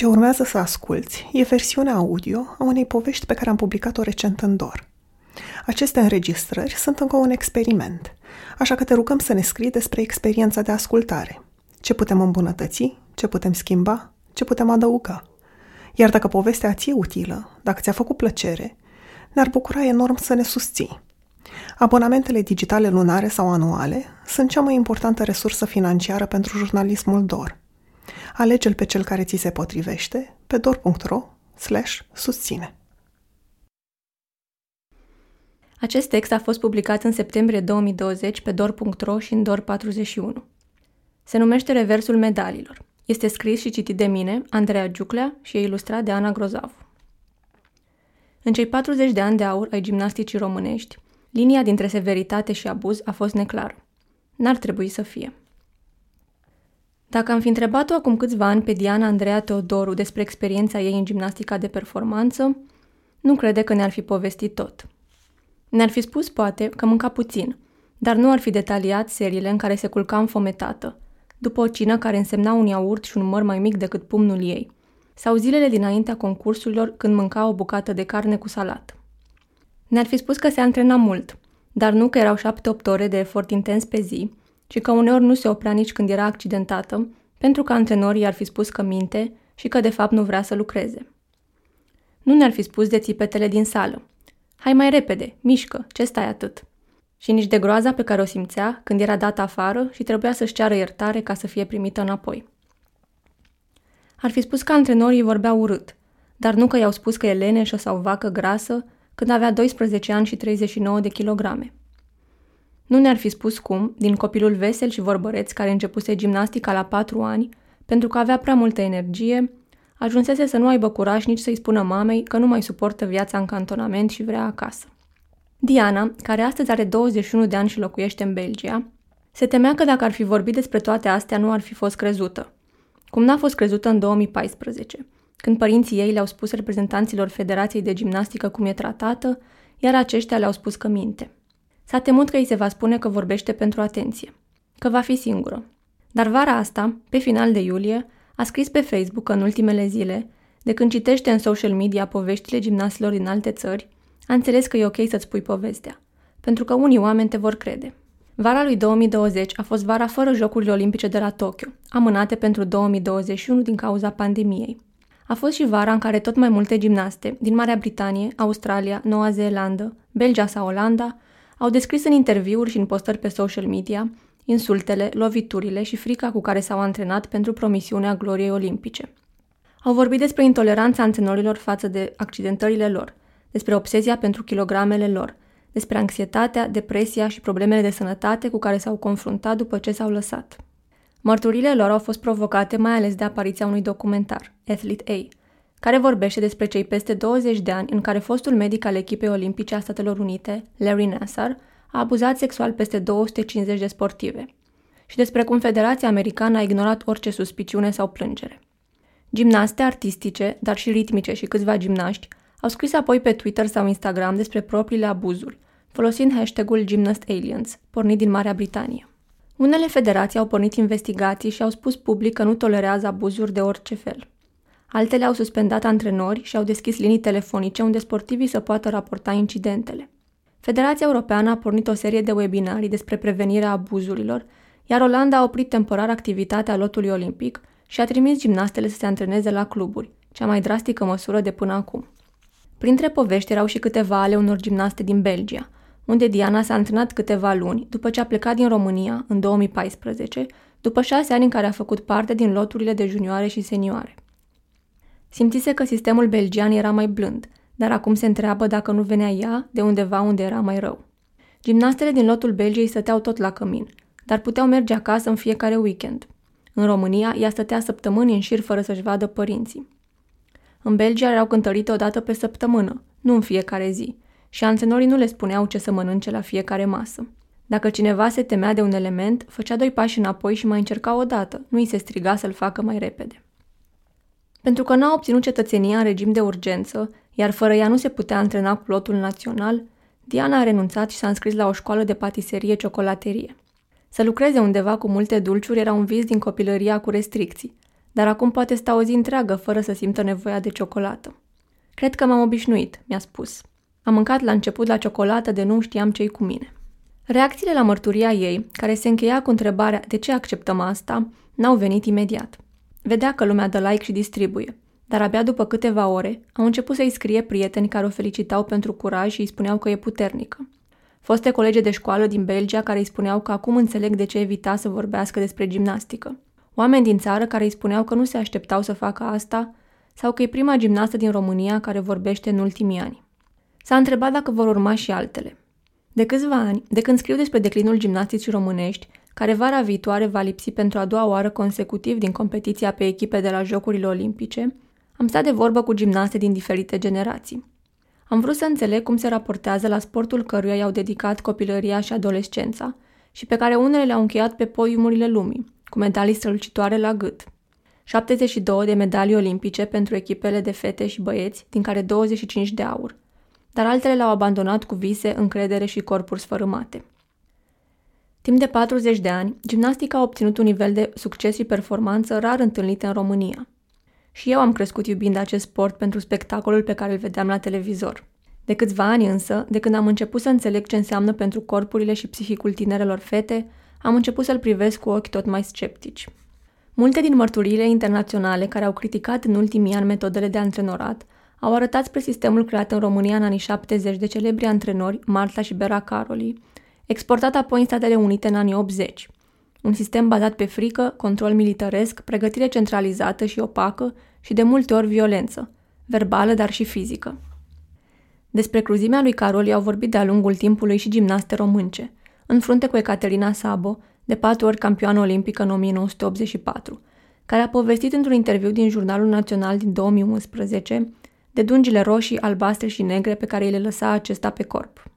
Ce urmează să asculți e versiunea audio a unei povești pe care am publicat-o recent în DOR. Aceste înregistrări sunt încă un experiment, așa că te rugăm să ne scrii despre experiența de ascultare. Ce putem îmbunătăți, ce putem schimba, ce putem adăuga. Iar dacă povestea ți e utilă, dacă ți-a făcut plăcere, ne-ar bucura enorm să ne susții. Abonamentele digitale lunare sau anuale sunt cea mai importantă resursă financiară pentru jurnalismul DOR. Alege-l pe cel care ți se potrivește pe dor.ro susține. Acest text a fost publicat în septembrie 2020 pe dor.ro și în dor41. Se numește Reversul medalilor. Este scris și citit de mine, Andreea Giuclea, și e ilustrat de Ana Grozavu. În cei 40 de ani de aur ai gimnasticii românești, linia dintre severitate și abuz a fost neclară. N-ar trebui să fie. Dacă am fi întrebat-o acum câțiva ani pe Diana Andreea Teodoru despre experiența ei în gimnastica de performanță, nu crede că ne-ar fi povestit tot. Ne-ar fi spus, poate, că mânca puțin, dar nu ar fi detaliat seriile în care se culca înfometată, după o cină care însemna un iaurt și un măr mai mic decât pumnul ei, sau zilele dinaintea concursurilor când mânca o bucată de carne cu salat. Ne-ar fi spus că se antrena mult, dar nu că erau șapte-opt ore de efort intens pe zi, ci că uneori nu se oprea nici când era accidentată, pentru că antrenorii ar fi spus că minte și că de fapt nu vrea să lucreze. Nu ne-ar fi spus de țipetele din sală. Hai mai repede, mișcă, ce stai atât? Și nici de groaza pe care o simțea când era dată afară și trebuia să-și ceară iertare ca să fie primită înapoi. Ar fi spus că antrenorii vorbeau urât, dar nu că i-au spus că e leneșă sau vacă grasă când avea 12 ani și 39 de kilograme. Nu ne-ar fi spus cum, din copilul vesel și vorbăreț care începuse gimnastica la patru ani, pentru că avea prea multă energie, ajunsese să nu aibă curaj nici să-i spună mamei că nu mai suportă viața în cantonament și vrea acasă. Diana, care astăzi are 21 de ani și locuiește în Belgia, se temea că dacă ar fi vorbit despre toate astea nu ar fi fost crezută. Cum n-a fost crezută în 2014, când părinții ei le-au spus reprezentanților Federației de Gimnastică cum e tratată, iar aceștia le-au spus că minte. S-a temut că îi se va spune că vorbește pentru atenție, că va fi singură. Dar vara asta, pe final de iulie, a scris pe Facebook în ultimele zile, de când citește în social media poveștile gimnasilor din alte țări, a înțeles că e ok să-ți spui povestea, pentru că unii oameni te vor crede. Vara lui 2020 a fost vara fără Jocurile Olimpice de la Tokyo, amânate pentru 2021 din cauza pandemiei. A fost și vara în care tot mai multe gimnaste din Marea Britanie, Australia, Noua Zeelandă, Belgia sau Olanda au descris în interviuri și în postări pe social media insultele, loviturile și frica cu care s-au antrenat pentru promisiunea gloriei olimpice. Au vorbit despre intoleranța antrenorilor față de accidentările lor, despre obsesia pentru kilogramele lor, despre anxietatea, depresia și problemele de sănătate cu care s-au confruntat după ce s-au lăsat. Mărturile lor au fost provocate mai ales de apariția unui documentar, Athlete A, care vorbește despre cei peste 20 de ani în care fostul medic al echipei olimpice a Statelor Unite, Larry Nassar, a abuzat sexual peste 250 de sportive și despre cum Federația Americană a ignorat orice suspiciune sau plângere. Gimnaste artistice, dar și ritmice și câțiva gimnaști au scris apoi pe Twitter sau Instagram despre propriile abuzuri, folosind hashtagul GymnastAliens, pornit din Marea Britanie. Unele federații au pornit investigații și au spus public că nu tolerează abuzuri de orice fel. Altele au suspendat antrenori și au deschis linii telefonice unde sportivii să poată raporta incidentele. Federația Europeană a pornit o serie de webinarii despre prevenirea abuzurilor, iar Olanda a oprit temporar activitatea lotului olimpic și a trimis gimnastele să se antreneze la cluburi, cea mai drastică măsură de până acum. Printre povești erau și câteva ale unor gimnaste din Belgia, unde Diana s-a antrenat câteva luni după ce a plecat din România în 2014, după șase ani în care a făcut parte din loturile de junioare și senioare. Simțise că sistemul belgian era mai blând, dar acum se întreabă dacă nu venea ea de undeva unde era mai rău. Gimnastele din lotul Belgiei stăteau tot la cămin, dar puteau merge acasă în fiecare weekend. În România, ea stătea săptămâni în șir fără să-și vadă părinții. În Belgia erau cântărite o dată pe săptămână, nu în fiecare zi, și antrenorii nu le spuneau ce să mănânce la fiecare masă. Dacă cineva se temea de un element, făcea doi pași înapoi și mai încerca o dată, nu îi se striga să-l facă mai repede. Pentru că n-a obținut cetățenia în regim de urgență, iar fără ea nu se putea antrena cu lotul național, Diana a renunțat și s-a înscris la o școală de patiserie-ciocolaterie. Să lucreze undeva cu multe dulciuri era un vis din copilăria cu restricții, dar acum poate sta o zi întreagă fără să simtă nevoia de ciocolată. Cred că m-am obișnuit, mi-a spus. Am mâncat la început la ciocolată de nu știam ce cu mine. Reacțiile la mărturia ei, care se încheia cu întrebarea de ce acceptăm asta, n-au venit imediat. Vedea că lumea dă like și distribuie, dar abia după câteva ore au început să-i scrie prieteni care o felicitau pentru curaj și îi spuneau că e puternică. Foste colege de școală din Belgia care îi spuneau că acum înțeleg de ce evita să vorbească despre gimnastică. Oameni din țară care îi spuneau că nu se așteptau să facă asta sau că e prima gimnastă din România care vorbește în ultimii ani. S-a întrebat dacă vor urma și altele. De câțiva ani, de când scriu despre declinul gimnasticii românești, care vara viitoare va lipsi pentru a doua oară consecutiv din competiția pe echipe de la Jocurile Olimpice, am stat de vorbă cu gimnaste din diferite generații. Am vrut să înțeleg cum se raportează la sportul căruia i-au dedicat copilăria și adolescența și pe care unele le-au încheiat pe podiumurile lumii, cu medalii strălucitoare la gât. 72 de medalii olimpice pentru echipele de fete și băieți, din care 25 de aur, dar altele l-au abandonat cu vise, încredere și corpuri sfărâmate. Timp de 40 de ani, gimnastica a obținut un nivel de succes și performanță rar întâlnit în România. Și eu am crescut iubind acest sport pentru spectacolul pe care îl vedeam la televizor. De câțiva ani însă, de când am început să înțeleg ce înseamnă pentru corpurile și psihicul tinerelor fete, am început să-l privesc cu ochi tot mai sceptici. Multe din mărturiile internaționale care au criticat în ultimii ani metodele de antrenorat au arătat spre sistemul creat în România în anii 70 de celebri antrenori Marta și Bera Caroli, exportat apoi în Statele Unite în anii 80. Un sistem bazat pe frică, control militaresc, pregătire centralizată și opacă și de multe ori violență, verbală, dar și fizică. Despre cruzimea lui Caroli au vorbit de-a lungul timpului și gimnaste românce, în frunte cu Ecaterina Sabo, de patru ori campioană olimpică în 1984, care a povestit într-un interviu din Jurnalul Național din 2011 de dungile roșii, albastre și negre pe care îi le lăsa acesta pe corp.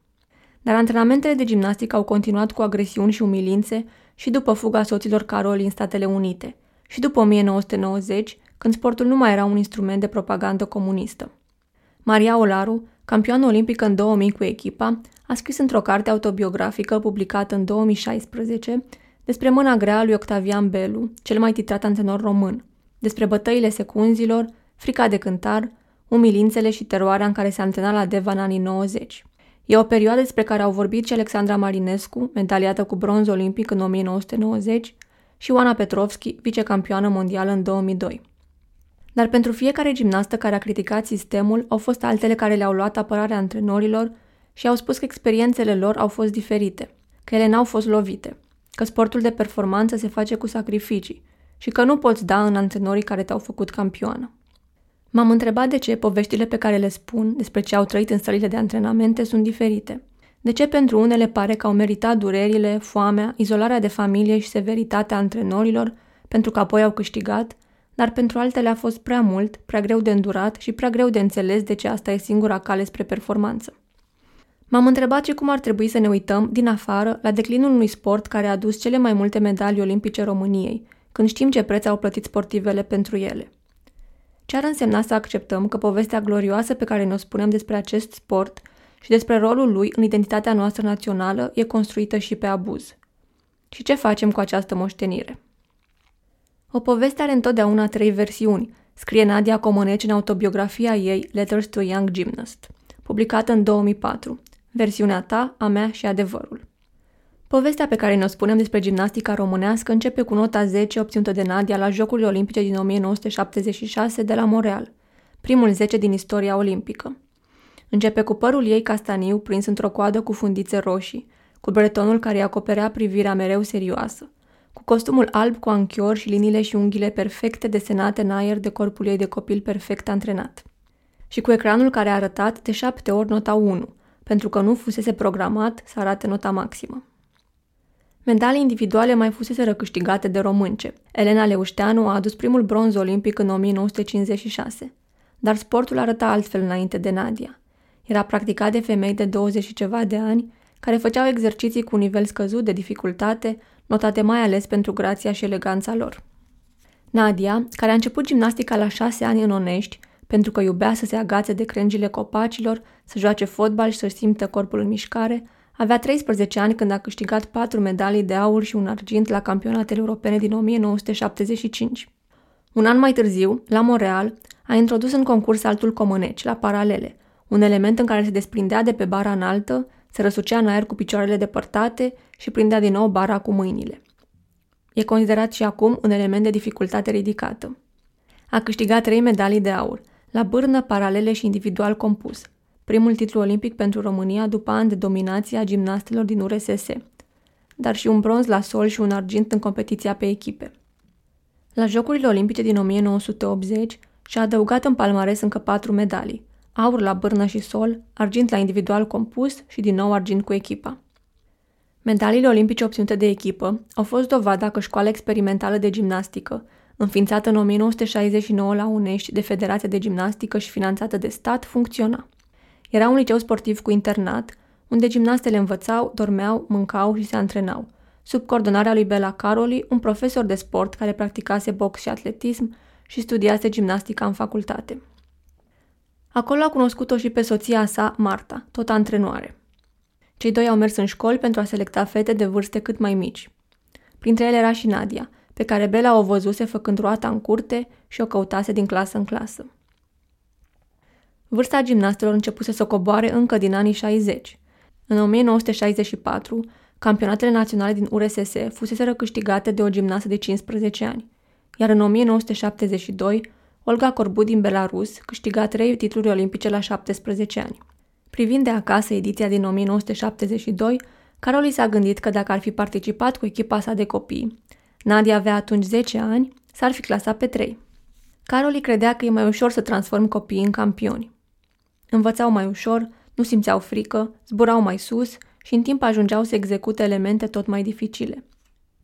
Dar antrenamentele de gimnastică au continuat cu agresiuni și umilințe și după fuga soților Caroli în Statele Unite și după 1990, când sportul nu mai era un instrument de propagandă comunistă. Maria Olaru, campioană olimpică în 2000 cu echipa, a scris într-o carte autobiografică publicată în 2016 despre mâna grea lui Octavian Belu, cel mai titrat antrenor român, despre bătăile secunzilor, frica de cântar, umilințele și teroarea în care se antrena la Deva în anii 90. E o perioadă despre care au vorbit și Alexandra Marinescu, medaliată cu bronz olimpic în 1990, și Oana Petrovski, vicecampioană mondială în 2002. Dar pentru fiecare gimnastă care a criticat sistemul, au fost altele care le-au luat apărarea antrenorilor și au spus că experiențele lor au fost diferite, că ele n-au fost lovite, că sportul de performanță se face cu sacrificii și că nu poți da în antrenorii care te-au făcut campioană. M-am întrebat de ce poveștile pe care le spun despre ce au trăit în sălile de antrenamente sunt diferite. De ce pentru unele pare că au meritat durerile, foamea, izolarea de familie și severitatea antrenorilor, pentru că apoi au câștigat, dar pentru altele a fost prea mult, prea greu de îndurat și prea greu de înțeles de ce asta e singura cale spre performanță. M-am întrebat și cum ar trebui să ne uităm, din afară, la declinul unui sport care a adus cele mai multe medalii olimpice României, când știm ce preț au plătit sportivele pentru ele. Ce ar însemna să acceptăm că povestea glorioasă pe care ne-o spunem despre acest sport și despre rolul lui în identitatea noastră națională e construită și pe abuz? Și ce facem cu această moștenire? O poveste are întotdeauna trei versiuni, scrie Nadia Comăneci în autobiografia ei Letters to a Young Gymnast, publicată în 2004, versiunea ta, a mea și adevărul. Povestea pe care ne-o spunem despre gimnastica românească începe cu nota 10 obținută de Nadia la Jocurile Olimpice din 1976 de la Montreal, primul 10 din istoria olimpică. Începe cu părul ei castaniu prins într-o coadă cu fundițe roșii, cu bretonul care îi acoperea privirea mereu serioasă, cu costumul alb cu anchior și liniile și unghiile perfecte desenate în aer de corpul ei de copil perfect antrenat. Și cu ecranul care a arătat de șapte ori nota 1, pentru că nu fusese programat să arate nota maximă. Medalii individuale mai fusese răcâștigate de românce. Elena Leușteanu a adus primul bronz olimpic în 1956. Dar sportul arăta altfel înainte de Nadia. Era practicat de femei de 20 și ceva de ani, care făceau exerciții cu un nivel scăzut de dificultate, notate mai ales pentru grația și eleganța lor. Nadia, care a început gimnastica la șase ani în Onești, pentru că iubea să se agațe de crengile copacilor, să joace fotbal și să-și simtă corpul în mișcare, avea 13 ani când a câștigat patru medalii de aur și un argint la campionatele europene din 1975. Un an mai târziu, la Montreal, a introdus în concurs altul comăneci, la paralele, un element în care se desprindea de pe bara înaltă, se răsucea în aer cu picioarele depărtate și prindea din nou bara cu mâinile. E considerat și acum un element de dificultate ridicată. A câștigat trei medalii de aur, la bârnă, paralele și individual compus, primul titlu olimpic pentru România după ani de dominație a gimnastelor din URSS, dar și un bronz la sol și un argint în competiția pe echipe. La Jocurile Olimpice din 1980 și-a adăugat în palmares încă patru medalii, aur la bârnă și sol, argint la individual compus și din nou argint cu echipa. Medaliile olimpice obținute de echipă au fost dovada că școala experimentală de gimnastică, înființată în 1969 la Unești de Federația de Gimnastică și finanțată de stat, funcționa. Era un liceu sportiv cu internat, unde gimnastele învățau, dormeau, mâncau și se antrenau, sub coordonarea lui Bela Caroli, un profesor de sport care practicase box și atletism și studiase gimnastica în facultate. Acolo a cunoscut-o și pe soția sa, Marta, tot antrenoare. Cei doi au mers în școli pentru a selecta fete de vârste cât mai mici. Printre ele era și Nadia, pe care Bela o văzuse făcând roata în curte și o căutase din clasă în clasă. Vârsta gimnastelor începuse să coboare încă din anii 60. În 1964, campionatele naționale din URSS fuseseră câștigate de o gimnastă de 15 ani, iar în 1972, Olga Corbu din Belarus câștiga trei titluri olimpice la 17 ani. Privind de acasă ediția din 1972, Caroli s-a gândit că dacă ar fi participat cu echipa sa de copii, Nadia avea atunci 10 ani, s-ar fi clasat pe 3. Caroli credea că e mai ușor să transform copiii în campioni. Învățau mai ușor, nu simțeau frică, zburau mai sus și în timp ajungeau să execute elemente tot mai dificile.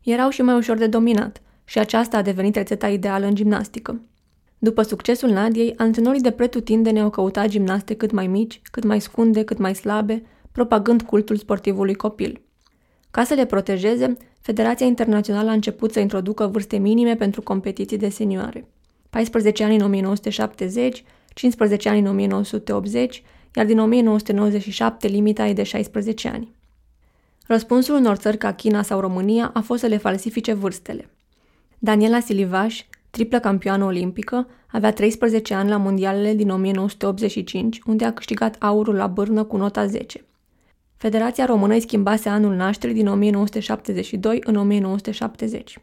Erau și mai ușor de dominat și aceasta a devenit rețeta ideală în gimnastică. După succesul Nadiei, antrenorii de pretutindene au căutat gimnaste cât mai mici, cât mai scunde, cât mai slabe, propagând cultul sportivului copil. Ca să le protejeze, Federația Internațională a început să introducă vârste minime pentru competiții de senioare. 14 ani în 1970, 15 ani în 1980, iar din 1997 limita e de 16 ani. Răspunsul unor țări ca China sau România a fost să le falsifice vârstele. Daniela Silivaș, triplă campioană olimpică, avea 13 ani la mondialele din 1985, unde a câștigat aurul la bârnă cu nota 10. Federația Română îi schimbase anul nașterii din 1972 în 1970.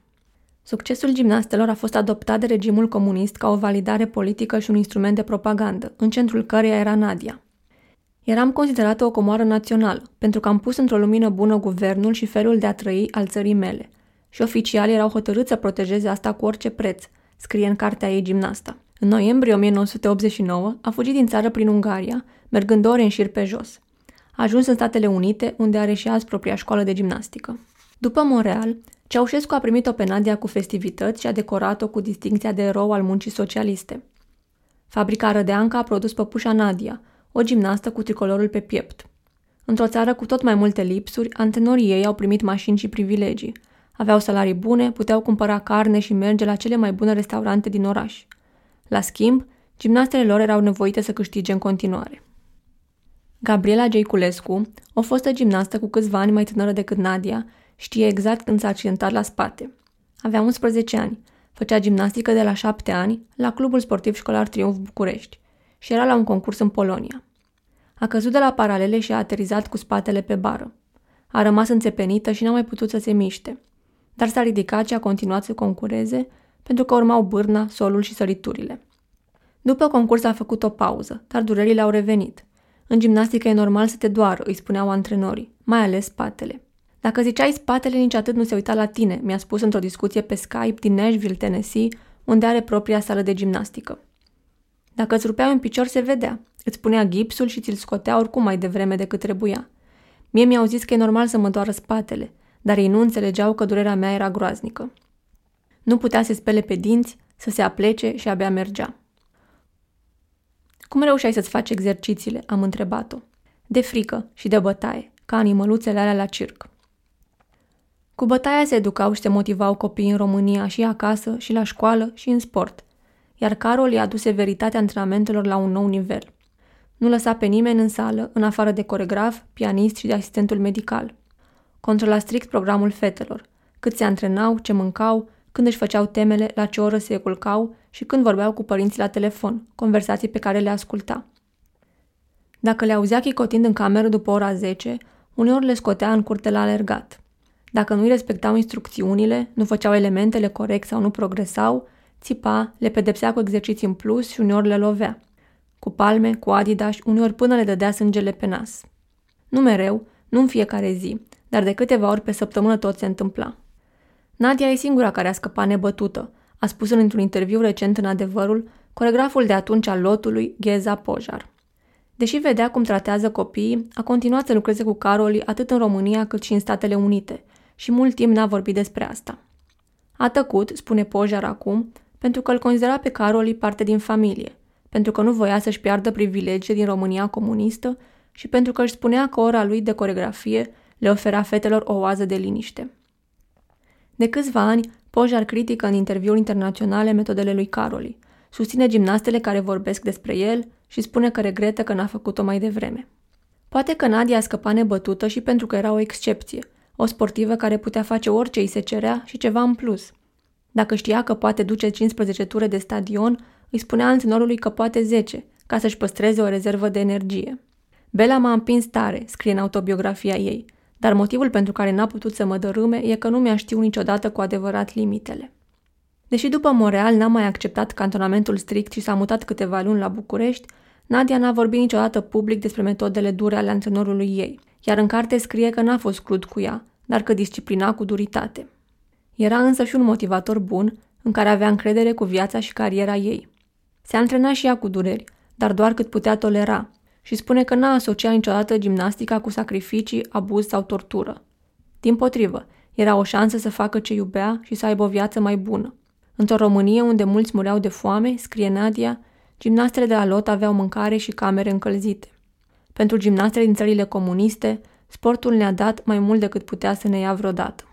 Succesul gimnastelor a fost adoptat de regimul comunist ca o validare politică și un instrument de propagandă, în centrul căreia era Nadia. Eram considerată o comoară națională, pentru că am pus într-o lumină bună guvernul și felul de a trăi al țării mele. Și oficialii erau hotărâți să protejeze asta cu orice preț, scrie în cartea ei gimnasta. În noiembrie 1989 a fugit din țară prin Ungaria, mergând ore în șir pe jos. A ajuns în Statele Unite, unde are și azi propria școală de gimnastică. După Montreal, Ceaușescu a primit-o pe Nadia cu festivități și a decorat-o cu distinția de erou al muncii socialiste. Fabrica Rădeanca a produs păpușa Nadia, o gimnastă cu tricolorul pe piept. Într-o țară cu tot mai multe lipsuri, antenorii ei au primit mașini și privilegii. Aveau salarii bune, puteau cumpăra carne și merge la cele mai bune restaurante din oraș. La schimb, gimnastele lor erau nevoite să câștige în continuare. Gabriela Geiculescu, o fostă gimnastă cu câțiva ani mai tânără decât Nadia, știe exact când s-a accidentat la spate. Avea 11 ani, făcea gimnastică de la 7 ani la Clubul Sportiv Școlar Triumf București și era la un concurs în Polonia. A căzut de la paralele și a aterizat cu spatele pe bară. A rămas înțepenită și n-a mai putut să se miște. Dar s-a ridicat și a continuat să concureze pentru că urmau bârna, solul și săriturile. După concurs a făcut o pauză, dar durerile au revenit. În gimnastică e normal să te doară, îi spuneau antrenorii, mai ales spatele. Dacă ziceai spatele, nici atât nu se uita la tine, mi-a spus într-o discuție pe Skype din Nashville, Tennessee, unde are propria sală de gimnastică. Dacă îți rupeai un picior, se vedea. Îți punea gipsul și ți-l scotea oricum mai devreme decât trebuia. Mie mi-au zis că e normal să mă doară spatele, dar ei nu înțelegeau că durerea mea era groaznică. Nu putea să spele pe dinți, să se aplece și abia mergea. Cum reușeai să-ți faci exercițiile?" am întrebat-o. De frică și de bătaie, ca animăluțele alea la circ. Cu bătaia se educau și se motivau copiii în România și acasă, și la școală, și în sport. Iar Carol i-a dus severitatea antrenamentelor la un nou nivel. Nu lăsa pe nimeni în sală, în afară de coregraf, pianist și de asistentul medical. Controla strict programul fetelor, cât se antrenau, ce mâncau, când își făceau temele, la ce oră se culcau și când vorbeau cu părinții la telefon, conversații pe care le asculta. Dacă le auzea chicotind în cameră după ora 10, uneori le scotea în curte la alergat. Dacă nu îi respectau instrucțiunile, nu făceau elementele corect sau nu progresau, țipa, le pedepsea cu exerciții în plus și uneori le lovea. Cu palme, cu adidas, uneori până le dădea sângele pe nas. Nu mereu, nu în fiecare zi, dar de câteva ori pe săptămână tot se întâmpla. Nadia e singura care a scăpat nebătută, a spus într-un interviu recent în adevărul coregraful de atunci al lotului, Gheza Pojar. Deși vedea cum tratează copiii, a continuat să lucreze cu Caroli atât în România cât și în Statele Unite și mult timp n-a vorbit despre asta. A tăcut, spune Pojar acum, pentru că îl considera pe Caroli parte din familie, pentru că nu voia să-și piardă privilegii din România comunistă și pentru că își spunea că ora lui de coregrafie le ofera fetelor o oază de liniște. De câțiva ani, Pojar critică în interviuri internaționale metodele lui Caroli, susține gimnastele care vorbesc despre el și spune că regretă că n-a făcut-o mai devreme. Poate că Nadia a scăpat nebătută și pentru că era o excepție, o sportivă care putea face orice îi se cerea și ceva în plus. Dacă știa că poate duce 15 ture de stadion, îi spunea antrenorului că poate 10, ca să-și păstreze o rezervă de energie. Bela m-a împins tare, scrie în autobiografia ei, dar motivul pentru care n-a putut să mă dărâme e că nu mi-a știut niciodată cu adevărat limitele. Deși după Montreal n-a mai acceptat cantonamentul strict și s-a mutat câteva luni la București, Nadia n-a vorbit niciodată public despre metodele dure ale antrenorului ei, iar în carte scrie că n-a fost crud cu ea, dar că disciplina cu duritate. Era însă și un motivator bun, în care avea încredere cu viața și cariera ei. Se antrena și ea cu dureri, dar doar cât putea tolera, și spune că n-a asociat niciodată gimnastica cu sacrificii, abuz sau tortură. Din potrivă, era o șansă să facă ce iubea și să aibă o viață mai bună. Într-o Românie unde mulți mureau de foame, scrie Nadia, gimnastele de la lot aveau mâncare și camere încălzite. Pentru gimnastele din țările comuniste, sportul ne-a dat mai mult decât putea să ne ia vreodată.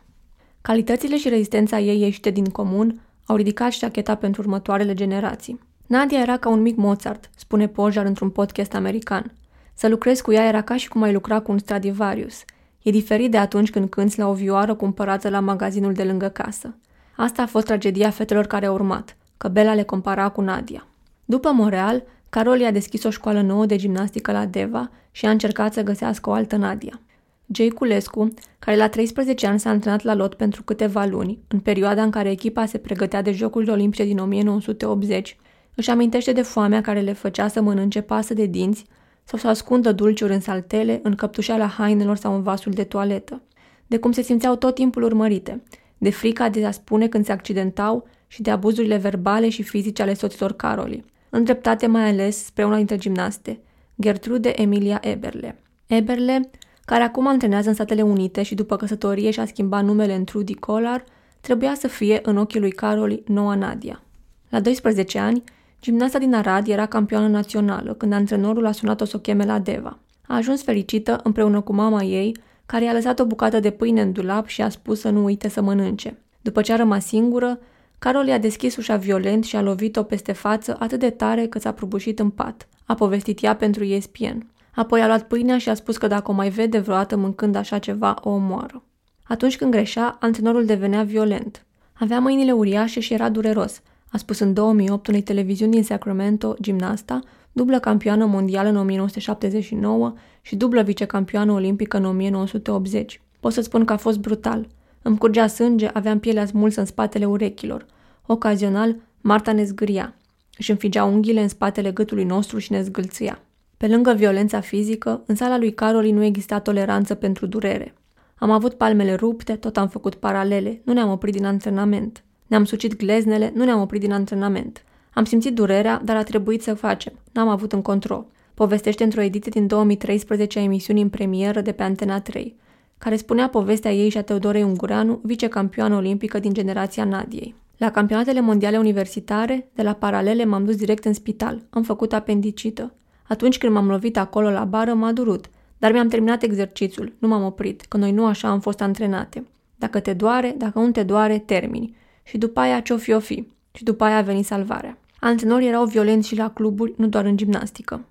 Calitățile și rezistența ei ieșite din comun au ridicat șacheta pentru următoarele generații. Nadia era ca un mic Mozart, spune Pojar într-un podcast american. Să lucrezi cu ea era ca și cum ai lucra cu un Stradivarius. E diferit de atunci când cânți la o vioară cumpărată la magazinul de lângă casă. Asta a fost tragedia fetelor care au urmat, că Bela le compara cu Nadia. După Montreal, Carol i-a deschis o școală nouă de gimnastică la Deva și a încercat să găsească o altă Nadia. Jay Culescu, care la 13 ani s-a antrenat la lot pentru câteva luni, în perioada în care echipa se pregătea de Jocurile Olimpice din 1980, își amintește de foamea care le făcea să mănânce pasă de dinți sau să ascundă dulciuri în saltele, în căptușeala hainelor sau în vasul de toaletă. De cum se simțeau tot timpul urmărite, de frica de a spune când se accidentau și de abuzurile verbale și fizice ale soților Caroli, îndreptate mai ales spre una dintre gimnaste, Gertrude Emilia Eberle. Eberle, care acum antrenează în Statele Unite și după căsătorie și-a schimbat numele în Trudy Collar, trebuia să fie, în ochii lui Caroli, noua Nadia. La 12 ani, Gimnasta din Arad era campioană națională când antrenorul a sunat-o să o cheme la Deva. A ajuns fericită împreună cu mama ei, care i-a lăsat o bucată de pâine în dulap și a spus să nu uite să mănânce. După ce a rămas singură, Carol i-a deschis ușa violent și a lovit-o peste față atât de tare că s-a prăbușit în pat. A povestit ea pentru ESPN. Apoi a luat pâinea și a spus că dacă o mai vede vreodată mâncând așa ceva, o omoară. Atunci când greșea, antrenorul devenea violent. Avea mâinile uriașe și era dureros – a spus în 2008 unei televiziuni din Sacramento, gimnasta, dublă campioană mondială în 1979 și dublă vicecampioană olimpică în 1980. Pot să spun că a fost brutal. Îmi curgea sânge, aveam pielea smulsă în spatele urechilor. Ocazional, Marta ne zgâria. Își înfigea unghiile în spatele gâtului nostru și ne zgâlțâia. Pe lângă violența fizică, în sala lui Caroli nu exista toleranță pentru durere. Am avut palmele rupte, tot am făcut paralele, nu ne-am oprit din antrenament. Ne-am sucit gleznele, nu ne-am oprit din antrenament. Am simțit durerea, dar a trebuit să facem. N-am avut în control. Povestește într-o ediție din 2013 a emisiunii în premieră de pe Antena 3, care spunea povestea ei și a Teodorei Ungureanu, vicecampioană olimpică din generația Nadiei. La campionatele mondiale universitare, de la paralele m-am dus direct în spital. Am făcut apendicită. Atunci când m-am lovit acolo la bară, m-a durut, dar mi-am terminat exercițiul, nu m-am oprit, că noi nu așa am fost antrenate. Dacă te doare, dacă nu te doare, termini și după aia ce-o fi, o fi. Și după aia a venit salvarea. Antrenorii erau violenți și la cluburi, nu doar în gimnastică.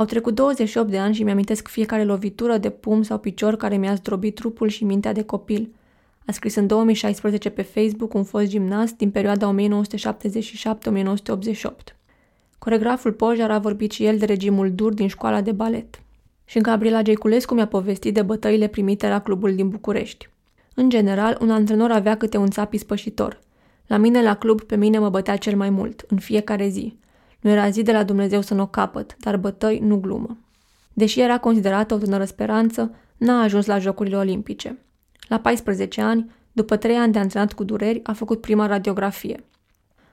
Au trecut 28 de ani și mi-amintesc fiecare lovitură de pum sau picior care mi-a zdrobit trupul și mintea de copil. a scris în 2016 pe Facebook un fost gimnast din perioada 1977-1988. Coregraful Pojar a vorbit și el de regimul dur din școala de balet. Și Gabriela Geiculescu mi-a povestit de bătăile primite la clubul din București. În general, un antrenor avea câte un țap ispășitor. La mine la club, pe mine mă bătea cel mai mult, în fiecare zi. Nu era zi de la Dumnezeu să nu o capăt, dar bătăi nu glumă. Deși era considerată o tânără speranță, n-a ajuns la Jocurile Olimpice. La 14 ani, după 3 ani de antrenat cu dureri, a făcut prima radiografie.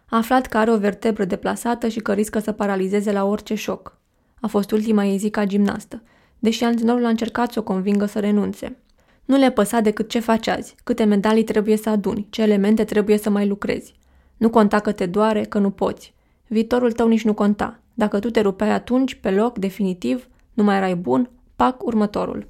A aflat că are o vertebră deplasată și că riscă să paralizeze la orice șoc. A fost ultima ei zi ca gimnastă, deși antrenorul a încercat să o convingă să renunțe. Nu le păsa decât ce faci azi, câte medalii trebuie să aduni, ce elemente trebuie să mai lucrezi. Nu conta că te doare, că nu poți. Viitorul tău nici nu conta. Dacă tu te rupeai atunci, pe loc, definitiv, nu mai erai bun, pac următorul.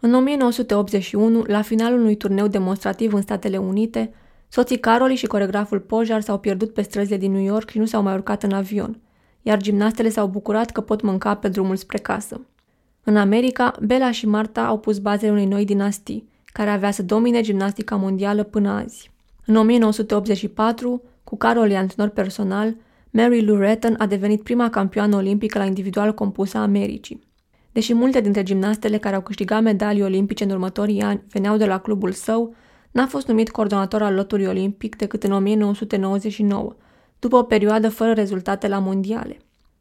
În 1981, la finalul unui turneu demonstrativ în Statele Unite, soții Caroli și coregraful Pojar s-au pierdut pe străzile din New York și nu s-au mai urcat în avion, iar gimnastele s-au bucurat că pot mânca pe drumul spre casă. În America, Bella și Marta au pus bazele unei noi dinastii, care avea să domine gimnastica mondială până azi. În 1984, cu Carol antrenor personal, Mary Lou Retton a devenit prima campioană olimpică la individual compusă a Americii. Deși multe dintre gimnastele care au câștigat medalii olimpice în următorii ani veneau de la clubul său, n-a fost numit coordonator al lotului olimpic decât în 1999, după o perioadă fără rezultate la mondiale.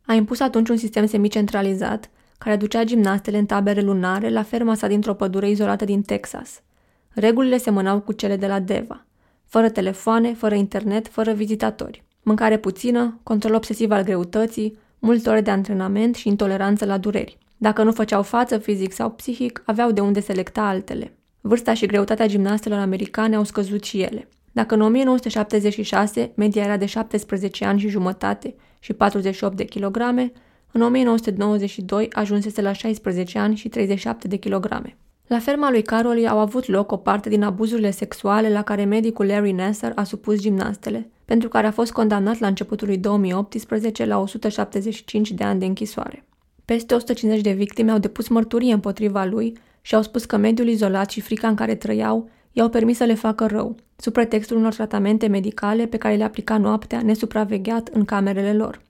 A impus atunci un sistem semicentralizat, care ducea gimnastele în tabere lunare la ferma sa dintr-o pădure izolată din Texas. Regulile semănau cu cele de la Deva. Fără telefoane, fără internet, fără vizitatori. Mâncare puțină, control obsesiv al greutății, multe ore de antrenament și intoleranță la dureri. Dacă nu făceau față fizic sau psihic, aveau de unde selecta altele. Vârsta și greutatea gimnastelor americane au scăzut și ele. Dacă în 1976 media era de 17 ani și jumătate și 48 de kilograme, în 1992 ajunsese la 16 ani și 37 de kilograme. La ferma lui Caroli au avut loc o parte din abuzurile sexuale la care medicul Larry Nasser a supus gimnastele, pentru care a fost condamnat la începutul lui 2018 la 175 de ani de închisoare. Peste 150 de victime au depus mărturie împotriva lui și au spus că mediul izolat și frica în care trăiau i-au permis să le facă rău, sub pretextul unor tratamente medicale pe care le aplica noaptea nesupravegheat în camerele lor.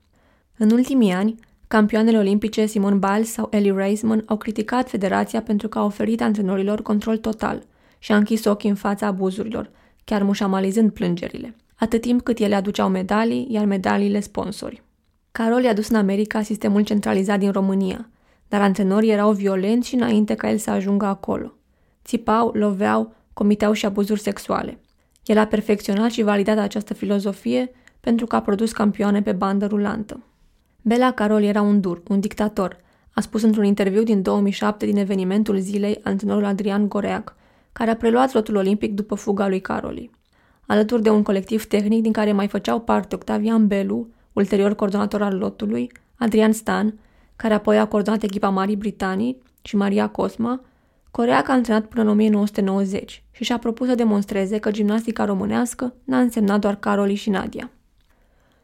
În ultimii ani, campioanele olimpice Simon Biles sau Ellie Raisman au criticat federația pentru că a oferit antrenorilor control total și a închis ochii în fața abuzurilor, chiar mușamalizând plângerile, atât timp cât ele aduceau medalii, iar medaliile sponsori. Carol i-a dus în America sistemul centralizat din România, dar antrenorii erau violenți și înainte ca el să ajungă acolo. Țipau, loveau, comiteau și abuzuri sexuale. El a perfecționat și validat această filozofie pentru că a produs campioane pe bandă rulantă. Bela Carol era un dur, un dictator, a spus într-un interviu din 2007 din evenimentul zilei antrenorul Adrian Goreac, care a preluat lotul olimpic după fuga lui Caroli. Alături de un colectiv tehnic din care mai făceau parte Octavian Belu, ulterior coordonator al lotului, Adrian Stan, care apoi a coordonat echipa Marii Britanii și Maria Cosma, Coreac a antrenat până în 1990 și și-a propus să demonstreze că gimnastica românească n-a însemnat doar Caroli și Nadia.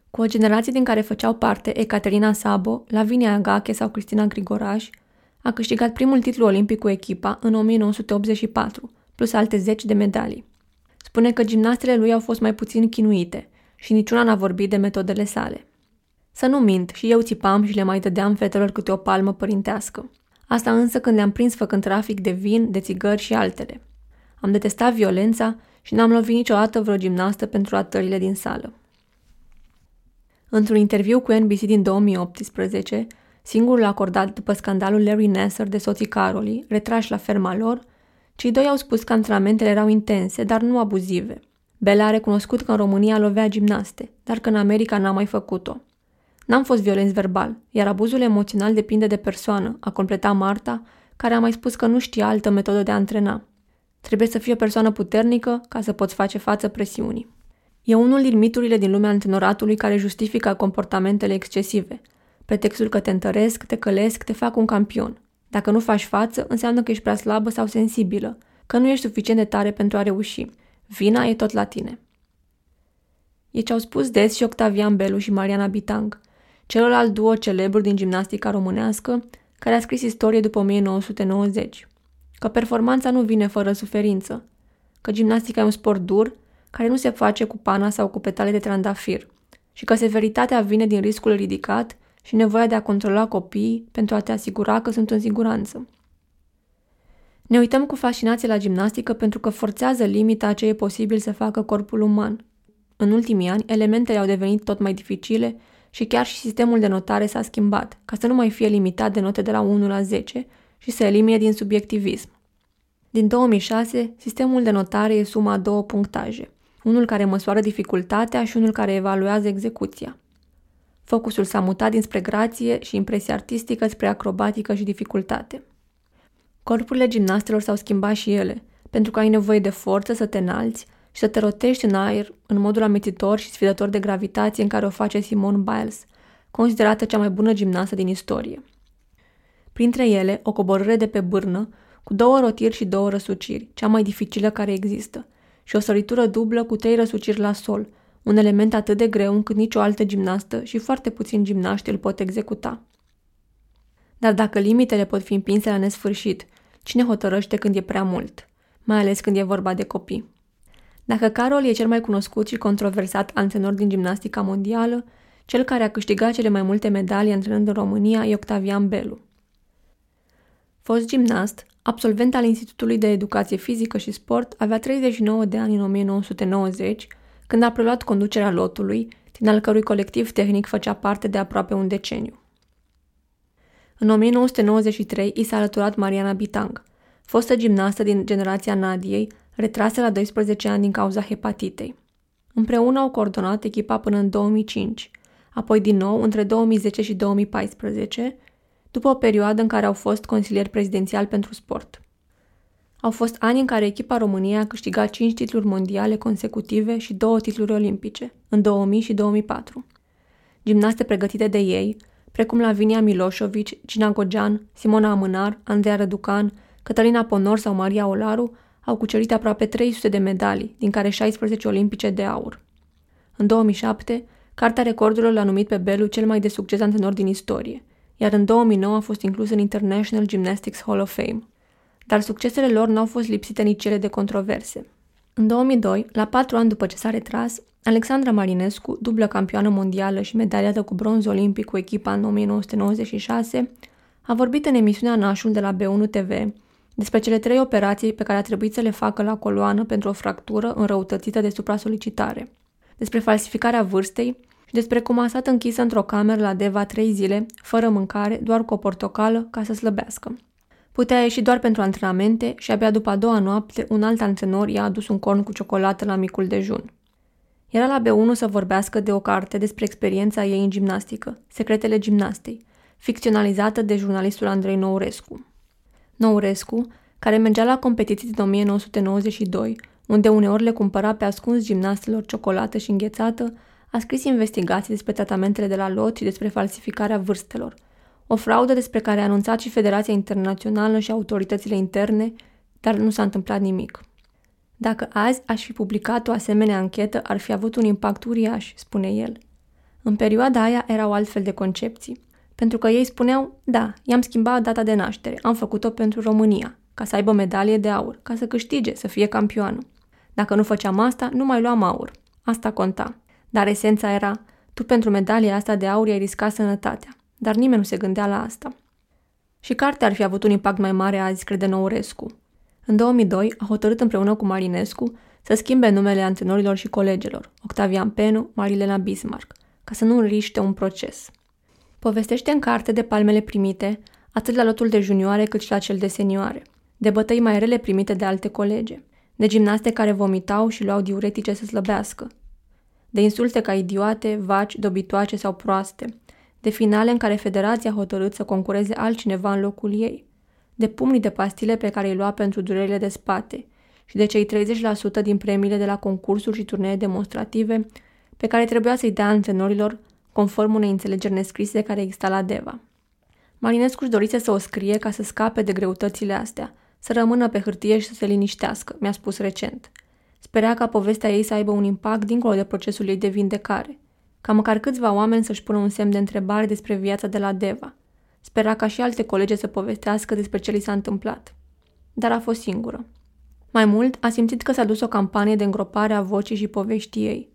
Cu o generație din care făceau parte Ecaterina Sabo, Lavinia Agache sau Cristina Grigoraș, a câștigat primul titlu olimpic cu echipa în 1984, plus alte zeci de medalii. Spune că gimnastele lui au fost mai puțin chinuite și niciuna n-a vorbit de metodele sale. Să nu mint, și eu țipam și le mai dădeam fetelor câte o palmă părintească. Asta însă când le-am prins făcând trafic de vin, de țigări și altele. Am detestat violența și n-am lovit niciodată vreo gimnastă pentru atările din sală. Într-un interviu cu NBC din 2018, singurul acordat după scandalul Larry Nasser de soții Caroli, retrași la ferma lor, cei doi au spus că antrenamentele erau intense, dar nu abuzive. Bela a recunoscut că în România lovea gimnaste, dar că în America n-a mai făcut-o. N-am fost violenți verbal, iar abuzul emoțional depinde de persoană, a completat Marta, care a mai spus că nu știe altă metodă de a antrena. Trebuie să fii o persoană puternică ca să poți face față presiunii. E unul din miturile din lumea antrenoratului care justifică comportamentele excesive. Pretextul că te întăresc, te călesc, te fac un campion. Dacă nu faci față, înseamnă că ești prea slabă sau sensibilă, că nu ești suficient de tare pentru a reuși. Vina e tot la tine. E ce au spus des și Octavian Belu și Mariana Bitang, celălalt duo celebru din gimnastica românească, care a scris istorie după 1990. Că performanța nu vine fără suferință, că gimnastica e un sport dur care nu se face cu pana sau cu petale de trandafir și că severitatea vine din riscul ridicat și nevoia de a controla copiii pentru a te asigura că sunt în siguranță. Ne uităm cu fascinație la gimnastică pentru că forțează limita a ce e posibil să facă corpul uman. În ultimii ani, elementele au devenit tot mai dificile și chiar și sistemul de notare s-a schimbat, ca să nu mai fie limitat de note de la 1 la 10 și să elimine din subiectivism. Din 2006, sistemul de notare e suma a două punctaje, unul care măsoară dificultatea și unul care evaluează execuția. Focusul s-a mutat dinspre grație și impresie artistică spre acrobatică și dificultate. Corpurile gimnastelor s-au schimbat și ele, pentru că ai nevoie de forță să te înalți și să te rotești în aer în modul amețitor și sfidător de gravitație în care o face Simone Biles, considerată cea mai bună gimnastă din istorie. Printre ele, o coborâre de pe bârnă, cu două rotiri și două răsuciri, cea mai dificilă care există, și o săritură dublă cu trei răsuciri la sol, un element atât de greu încât nicio altă gimnastă și foarte puțini gimnaști îl pot executa. Dar dacă limitele pot fi împinse la nesfârșit, cine hotărăște când e prea mult, mai ales când e vorba de copii? Dacă Carol e cel mai cunoscut și controversat antrenor din gimnastica mondială, cel care a câștigat cele mai multe medalii antrenând în România e Octavian Belu. Fost gimnast, absolvent al Institutului de Educație Fizică și Sport, avea 39 de ani în 1990, când a preluat conducerea lotului, din al cărui colectiv tehnic făcea parte de aproape un deceniu. În 1993 și s-a alăturat Mariana Bitang, fostă gimnastă din generația Nadiei, retrasă la 12 ani din cauza hepatitei. Împreună au coordonat echipa până în 2005, apoi din nou între 2010 și 2014, după o perioadă în care au fost consilieri prezidențial pentru sport. Au fost ani în care echipa României a câștigat 5 titluri mondiale consecutive și 2 titluri olimpice, în 2000 și 2004. Gimnaste pregătite de ei, precum Lavinia Miloșovici, Gina Gogean, Simona Amânar, Andreea Răducan, Cătălina Ponor sau Maria Olaru, au cucerit aproape 300 de medalii, din care 16 olimpice de aur. În 2007, Cartea Recordurilor l-a numit pe Belu cel mai de succes antrenor din istorie, iar în 2009 a fost inclus în International Gymnastics Hall of Fame. Dar succesele lor n-au fost lipsite nici cele de controverse. În 2002, la patru ani după ce s-a retras, Alexandra Marinescu, dublă campioană mondială și medaliată cu bronz olimpic cu echipa în 1996, a vorbit în emisiunea Nașul de la B1 TV despre cele trei operații pe care a trebuit să le facă la coloană pentru o fractură înrăutățită de supra-solicitare, despre falsificarea vârstei și despre cum a stat închisă într-o cameră la Deva trei zile, fără mâncare, doar cu o portocală, ca să slăbească. Putea ieși doar pentru antrenamente și abia după a doua noapte un alt antrenor i-a adus un corn cu ciocolată la micul dejun. Era la B1 să vorbească de o carte despre experiența ei în gimnastică, Secretele gimnastei, ficționalizată de jurnalistul Andrei Nourescu. Nourescu, care mergea la competiții din 1992, unde uneori le cumpăra pe ascuns gimnastelor ciocolată și înghețată, a scris investigații despre tratamentele de la lot și despre falsificarea vârstelor, o fraudă despre care a anunțat și Federația Internațională și autoritățile interne, dar nu s-a întâmplat nimic. Dacă azi aș fi publicat o asemenea anchetă, ar fi avut un impact uriaș, spune el. În perioada aia erau altfel de concepții. Pentru că ei spuneau, da, i-am schimbat data de naștere, am făcut-o pentru România, ca să aibă medalie de aur, ca să câștige, să fie campioană. Dacă nu făceam asta, nu mai luam aur. Asta conta. Dar esența era, tu pentru medalia asta de aur ai riscat sănătatea. Dar nimeni nu se gândea la asta. Și cartea ar fi avut un impact mai mare azi, crede Nourescu. În 2002 a hotărât împreună cu Marinescu să schimbe numele antrenorilor și colegilor, Octavian Penu, Marilena Bismarck, ca să nu riște un proces. Povestește în carte de palmele primite, atât la lotul de junioare cât și la cel de senioare, de bătăi mai rele primite de alte colege, de gimnaste care vomitau și luau diuretice să slăbească, de insulte ca idiote, vaci, dobitoace sau proaste, de finale în care federația a hotărât să concureze altcineva în locul ei, de pumnii de pastile pe care îi lua pentru durerile de spate și de cei 30% din premiile de la concursuri și turnee demonstrative pe care trebuia să-i dea antrenorilor conform unei înțelegeri nescrise care exista la Deva. Marinescu își dorise să o scrie ca să scape de greutățile astea, să rămână pe hârtie și să se liniștească, mi-a spus recent. Sperea ca povestea ei să aibă un impact dincolo de procesul ei de vindecare, ca măcar câțiva oameni să-și pună un semn de întrebare despre viața de la Deva. Spera ca și alte colege să povestească despre ce li s-a întâmplat. Dar a fost singură. Mai mult, a simțit că s-a dus o campanie de îngropare a vocii și poveștii ei.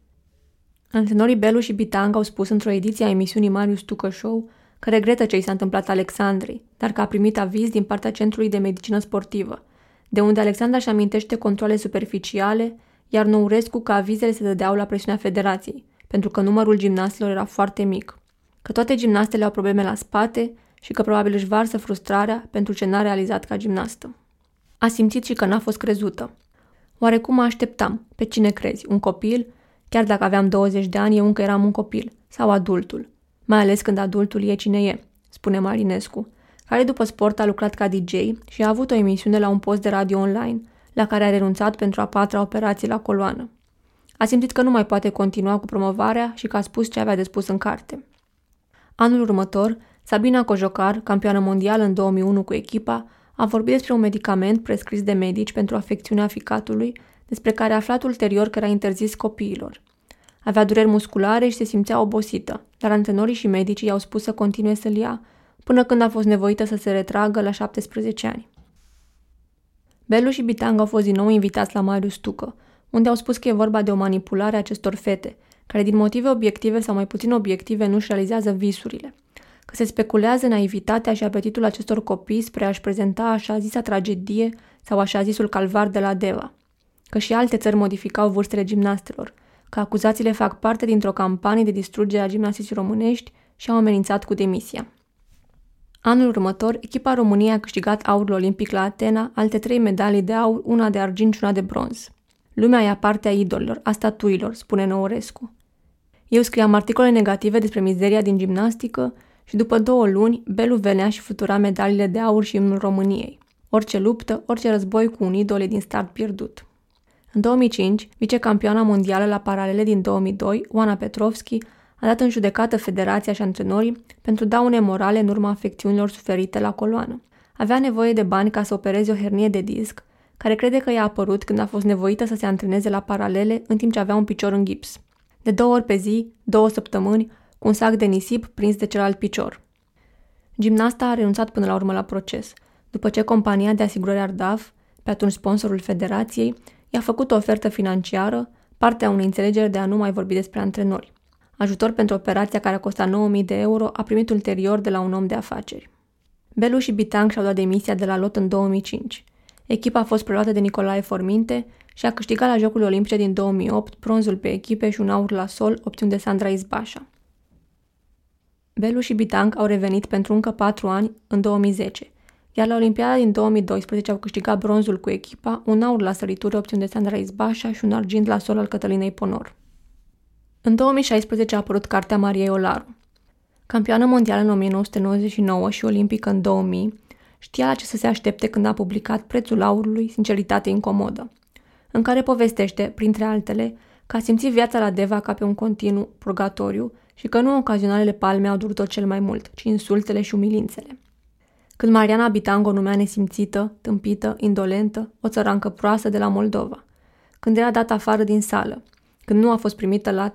Antrenorii Belu și Bitang au spus într-o ediție a emisiunii Marius Tucă Show că regretă ce i s-a întâmplat Alexandrei, dar că a primit aviz din partea Centrului de Medicină Sportivă, de unde Alexandra își amintește controle superficiale, iar Nourescu că avizele se dădeau la presiunea federației, pentru că numărul gimnastelor era foarte mic, că toate gimnastele au probleme la spate și că probabil își varsă frustrarea pentru ce n-a realizat ca gimnastă. A simțit și că n-a fost crezută. Oarecum mă așteptam. Pe cine crezi? Un copil? Chiar dacă aveam 20 de ani, eu încă eram un copil. Sau adultul. Mai ales când adultul e cine e, spune Marinescu, care după sport a lucrat ca DJ și a avut o emisiune la un post de radio online, la care a renunțat pentru a patra operație la coloană. A simțit că nu mai poate continua cu promovarea și că a spus ce avea de spus în carte. Anul următor, Sabina Cojocar, campioană mondială în 2001 cu echipa, a vorbit despre un medicament prescris de medici pentru afecțiunea ficatului, despre care a aflat ulterior că era interzis copiilor. Avea dureri musculare și se simțea obosită, dar antrenorii și medicii i-au spus să continue să-l ia, până când a fost nevoită să se retragă la 17 ani. Belu și Bitang au fost din nou invitați la Marius Tucă, unde au spus că e vorba de o manipulare a acestor fete, care din motive obiective sau mai puțin obiective nu-și realizează visurile, că se speculează naivitatea și apetitul acestor copii spre a-și prezenta așa zisa tragedie sau așa zisul calvar de la Deva, că și alte țări modificau vârstele gimnastelor, că acuzațiile fac parte dintr-o campanie de distrugere a gimnasticii românești și au amenințat cu demisia. Anul următor, echipa României a câștigat aurul olimpic la Atena, alte trei medalii de aur, una de argint și una de bronz. Lumea e partea idolilor, a statuilor, spune Nourescu. Eu scriam articole negative despre mizeria din gimnastică și după două luni, Belu venea și futura medaliile de aur și în României. Orice luptă, orice război cu un idol din start pierdut. În 2005, vicecampioana mondială la paralele din 2002, Oana Petrovski, a dat în judecată federația și antrenorii pentru daune morale în urma afecțiunilor suferite la coloană. Avea nevoie de bani ca să opereze o hernie de disc, care crede că i-a apărut când a fost nevoită să se antreneze la paralele în timp ce avea un picior în gips. De două ori pe zi, două săptămâni, cu un sac de nisip prins de celălalt picior. Gimnasta a renunțat până la urmă la proces, după ce compania de asigurări Ardaf, pe atunci sponsorul federației, i-a făcut o ofertă financiară, partea unei înțelegeri de a nu mai vorbi despre antrenori. Ajutor pentru operația care a costat 9.000 de euro a primit ulterior de la un om de afaceri. Belu și Bitang și-au dat demisia de la lot în 2005. Echipa a fost preluată de Nicolae Forminte și a câștigat la Jocurile Olimpice din 2008 bronzul pe echipe și un aur la sol obținut de Sandra Izbașa. Belu și Bitang au revenit pentru încă patru ani în 2010, iar la Olimpiada din 2012 au câștigat bronzul cu echipa, un aur la sărituri obținut de Sandra Izbașa și un argint la sol al Cătălinei Ponor. În 2016 a apărut cartea Mariei Olaru. Campioană mondială în 1999 și olimpică în 2000, știa la ce să se aștepte când a publicat Prețul aurului, sinceritate incomodă, în care povestește, printre altele, că a simțit viața la Deva ca pe un continuu purgatoriu și că nu ocazionalele palme au durut-o cel mai mult, ci insultele și umilințele. Când Mariana Bitango o numea nesimțită, tâmpită, indolentă, o țărancă proastă de la Moldova. Când era dată afară din sală. Când nu a fost primită la,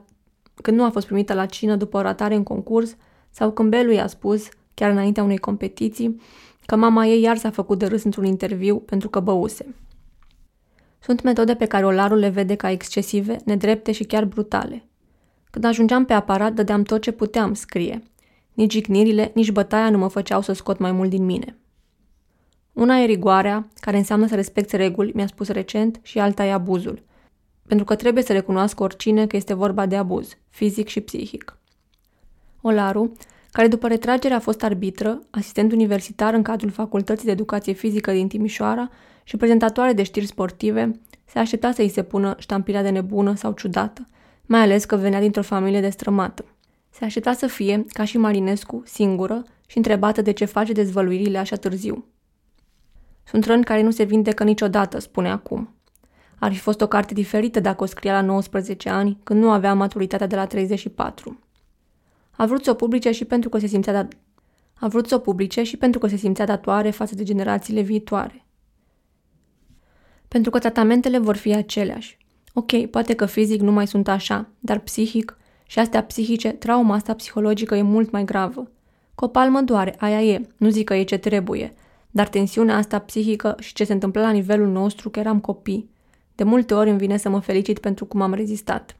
când nu a fost primită la cină după o ratare în concurs sau când Belu i-a spus, chiar înaintea unei competiții, că mama ei iar s-a făcut de râs într-un interviu pentru că băuse. Sunt metode pe care Olarul le vede ca excesive, nedrepte și chiar brutale. Când ajungeam pe aparat, dădeam tot ce puteam, scrie. Nici jignirile, nici bătaia nu mă făceau să scot mai mult din mine. Una e rigoarea, care înseamnă să respecti reguli, mi-a spus recent, și alta e abuzul. Pentru că trebuie să recunoască oricine că este vorba de abuz, fizic și psihic. Olaru, care după retragere a fost arbitră, asistent universitar în cadrul Facultății de Educație Fizică din Timișoara și prezentatoare de știri sportive, se aștepta să îi se pună ștampila de nebună sau ciudată, mai ales că venea dintr-o familie destrămată. Se aștepta să fie, ca și Marinescu, singură și întrebată de ce face dezvăluirile așa târziu. Sunt răni care nu se vindecă niciodată, spune acum. Ar fi fost o carte diferită dacă o scria la 19 ani, când nu avea maturitatea de la 34. A vrut să o publice și pentru că se simțea dat... A vrut să o publice și pentru că se simțea datoare față de generațiile viitoare. Pentru că tratamentele vor fi aceleași. Ok, poate că fizic nu mai sunt așa, dar psihic și astea psihice, trauma asta psihologică e mult mai gravă. Că o palmă doare, aia e, nu zic că e ce trebuie, Dar tensiunea asta psihică și ce se întâmplă la nivelul nostru, că eram copii, de multe ori îmi vine să mă felicit pentru cum am rezistat.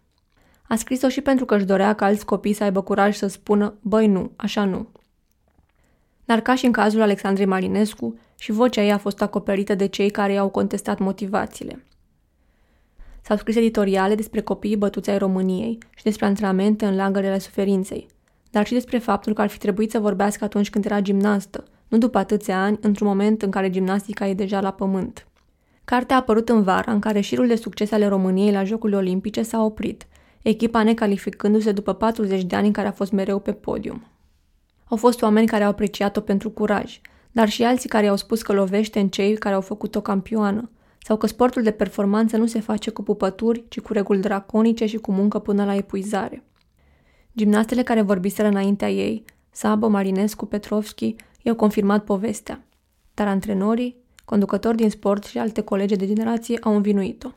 A scris-o și pentru că își dorea ca alți copii să aibă curaj să spună, băi nu, așa nu. Dar ca și în cazul Alexandrei Marinescu, și vocea ei a fost acoperită de cei care i-au contestat motivațiile. S-au scris editoriale despre copiii bătuți ai României și despre antrenamente în lagărele suferinței, dar și despre faptul că ar fi trebuit să vorbească atunci când era gimnastă, nu după atâția ani, într-un moment în care gimnastica e deja la pământ. Cartea a apărut în vara, în care șirul de succes ale României la Jocurile Olimpice s-a oprit, echipa necalificându-se după 40 de ani în care a fost mereu pe podium. Au fost oameni care au apreciat-o pentru curaj, dar și alții care au spus că lovește în cei care au făcut-o campioană, sau că sportul de performanță nu se face cu pupături, ci cu reguli draconice și cu muncă până la epuizare. Gimnastele care vorbiseră înaintea ei, Sabă, Marinescu, Petrovski, i-au confirmat povestea, dar antrenorii, conducători din sport și alte colegi de generație au învinuit-o.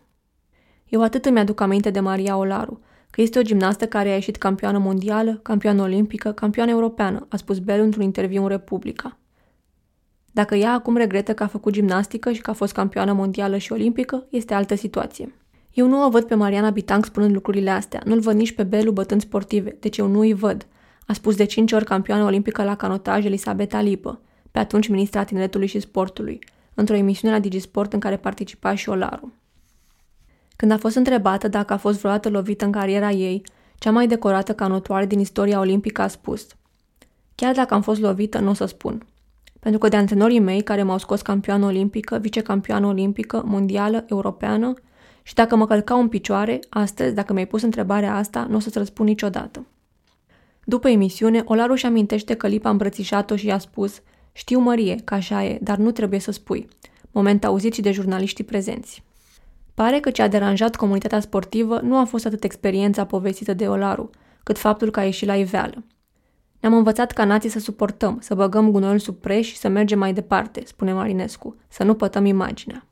Eu atât îmi aduc aminte de Maria Olaru, că este o gimnastă care a ieșit campioană mondială, campioană olimpică, campioană europeană, a spus Bell într-un interviu în Republica. Dacă ea acum regretă că a făcut gimnastică și că a fost campioană mondială și olimpică, este altă situație. Eu nu o văd pe Mariana Bitang spunând lucrurile astea, nu-l văd nici pe Belu bătând sportive, deci eu nu îi văd. A spus de cinci ori campioană olimpică la canotaj Elisabeta Lipă, pe atunci ministra tineretului și sportului, într-o emisiune la Digisport în care participa și Olaru. Când a fost întrebată dacă a fost vreodată lovită în cariera ei, cea mai decorată canotoare din istoria olimpică a spus Chiar dacă am fost lovită, nu o să spun. Pentru că de antrenorii mei care m-au scos campioană olimpică, vicecampioană olimpică, mondială, europeană și dacă mă călcau în picioare, astăzi, dacă mi-ai pus întrebarea asta, nu o să-ți răspund niciodată. După emisiune, Olaru și amintește că Lipa a îmbrățișat-o și i-a spus Știu, Mărie, că așa e, dar nu trebuie să spui. Moment auzit și de jurnaliștii prezenți. Pare că ce a deranjat comunitatea sportivă nu a fost atât experiența povestită de Olaru, cât faptul că a ieșit la iveală. Ne-am învățat ca nații să suportăm, să băgăm gunoiul sub preș și să mergem mai departe, spune Marinescu, să nu pătăm imaginea.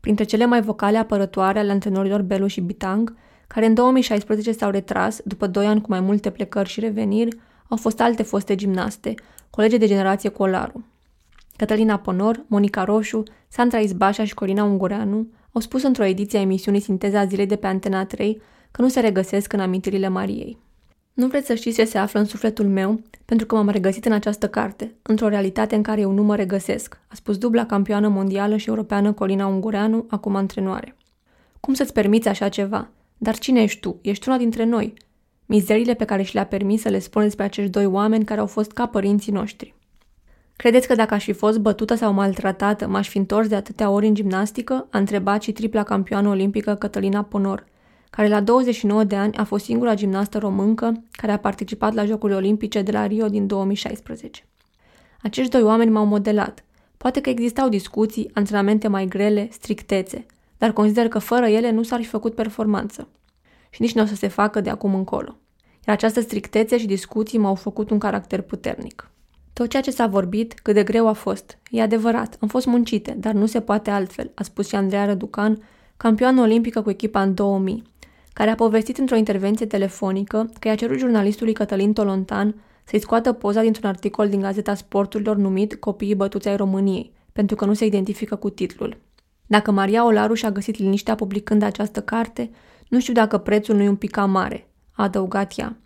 Printre cele mai vocale apărătoare ale antrenorilor Belu și Bitang, care în 2016 s-au retras după doi ani cu mai multe plecări și reveniri, au fost alte foste gimnaste, colege de generație cu Olaru. Cătălina Ponor, Monica Roșu, Sandra Izbașa și Corina Ungureanu au spus într-o ediție a emisiunii Sinteza zilei de pe Antena 3 că nu se regăsesc în amintirile Mariei. Nu vreți să știți ce se află în sufletul meu, pentru că m-am regăsit în această carte, într-o realitate în care eu nu mă regăsesc, a spus dubla campioană mondială și europeană Corina Ungureanu, acum antrenoare. Cum să-ți permiți așa ceva? Dar cine ești tu? Ești una dintre noi. Mizerile pe care și le-a permis să le spună despre acești doi oameni care au fost ca părinții noștri. Credeți că dacă aș fi fost bătută sau maltratată, m-aș fi întors de atâtea ori în gimnastică? A întrebat și tripla campioană olimpică Cătălina Ponor, care la 29 de ani a fost singura gimnastă româncă care a participat la Jocurile Olimpice de la Rio din 2016. Acești doi oameni m-au modelat. Poate că existau discuții, antrenamente mai grele, strictețe, dar consider că fără ele nu s-ar fi făcut performanță. Și nici nu o să se facă de acum încolo. Iar această strictețe și discuții m-au făcut un caracter puternic. Tot ceea ce s-a vorbit, cât de greu a fost. E adevărat, am fost muncite, dar nu se poate altfel, a spus și Andreea Răducan, campioană olimpică cu echipa în 2000, care a povestit într-o intervenție telefonică că i-a cerut jurnalistului Cătălin Tolontan să-i scoată poza dintr-un articol din Gazeta Sporturilor numit Copiii bătuți ai României, pentru că nu se identifică cu titlul. Dacă Maria Olaru și-a găsit liniștea publicând această carte, nu știu dacă prețul nu e un pic cam mare, a adăugat ea.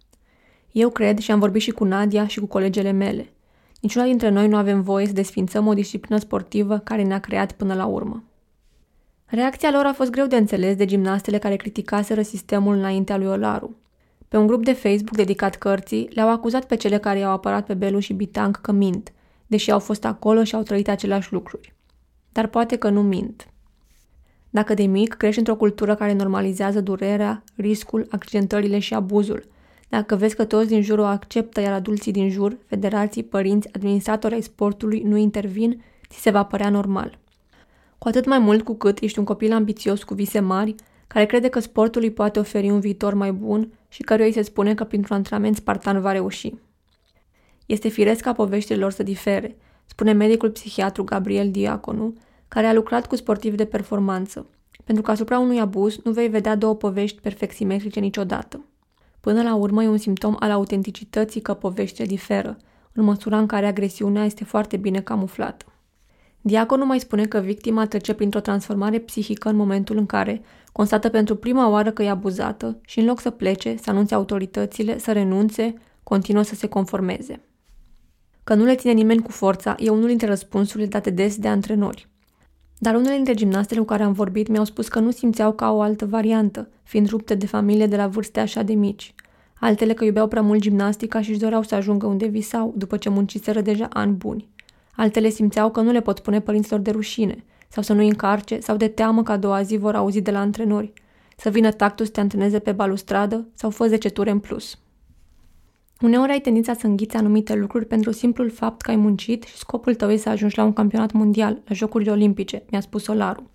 Eu cred și am vorbit și cu Nadia și cu colegele mele. Niciuna dintre noi nu avem voie să desfințăm o disciplină sportivă care ne-a creat până la urmă. Reacția lor a fost greu de înțeles de gimnastele care criticaseră sistemul înaintea lui Olaru. Pe un grup de Facebook dedicat cărții, le-au acuzat pe cele care i-au apărat pe Belu și Bitang că mint, deși au fost acolo și au trăit aceleași lucruri. Dar poate că nu mint. Dacă de mic crești într-o cultură care normalizează durerea, riscul, accidentările și abuzul, dacă vezi că toți din jur o acceptă, iar adulții din jur, federații, părinți, administratori ai sportului nu intervin, ți se va părea normal. Cu atât mai mult cu cât ești un copil ambițios cu vise mari, care crede că sportul îi poate oferi un viitor mai bun și căruia îi se spune că printr-un antrenament spartan va reuși. Este firesc ca poveștile lor să difere, spune medicul psihiatru Gabriel Diaconu, care a lucrat cu sportivi de performanță, pentru că asupra unui abuz nu vei vedea două povești perfect simetrice niciodată. Până la urmă e un simptom al autenticității că poveștile diferă, în măsura în care agresiunea este foarte bine camuflată. Diaconul mai spune că victima trece printr-o transformare psihică în momentul în care constată pentru prima oară că e abuzată și în loc să plece, să anunțe autoritățile, să renunțe, continuă să se conformeze. Că nu le ține nimeni cu forța e unul dintre răspunsurile date des de antrenori. Dar unele dintre gimnastele cu care am vorbit mi-au spus că nu simțeau ca o altă variantă, fiind rupte de familie de la vârste așa de mici. Altele că iubeau prea mult gimnastica și își doreau să ajungă unde visau, după ce munciseră deja ani buni. Altele simțeau că nu le pot spune părinților de rușine, sau să nu încarce, sau de teamă că a doua zi vor auzi de la antrenori, să vină tactul să te antreneze pe balustradă sau fă 10 ture în plus. Uneori ai tendința să înghiți anumite lucruri pentru simplul fapt că ai muncit și scopul tău e să ajungi la un campionat mondial, la Jocurile Olimpice, mi-a spus Solaru.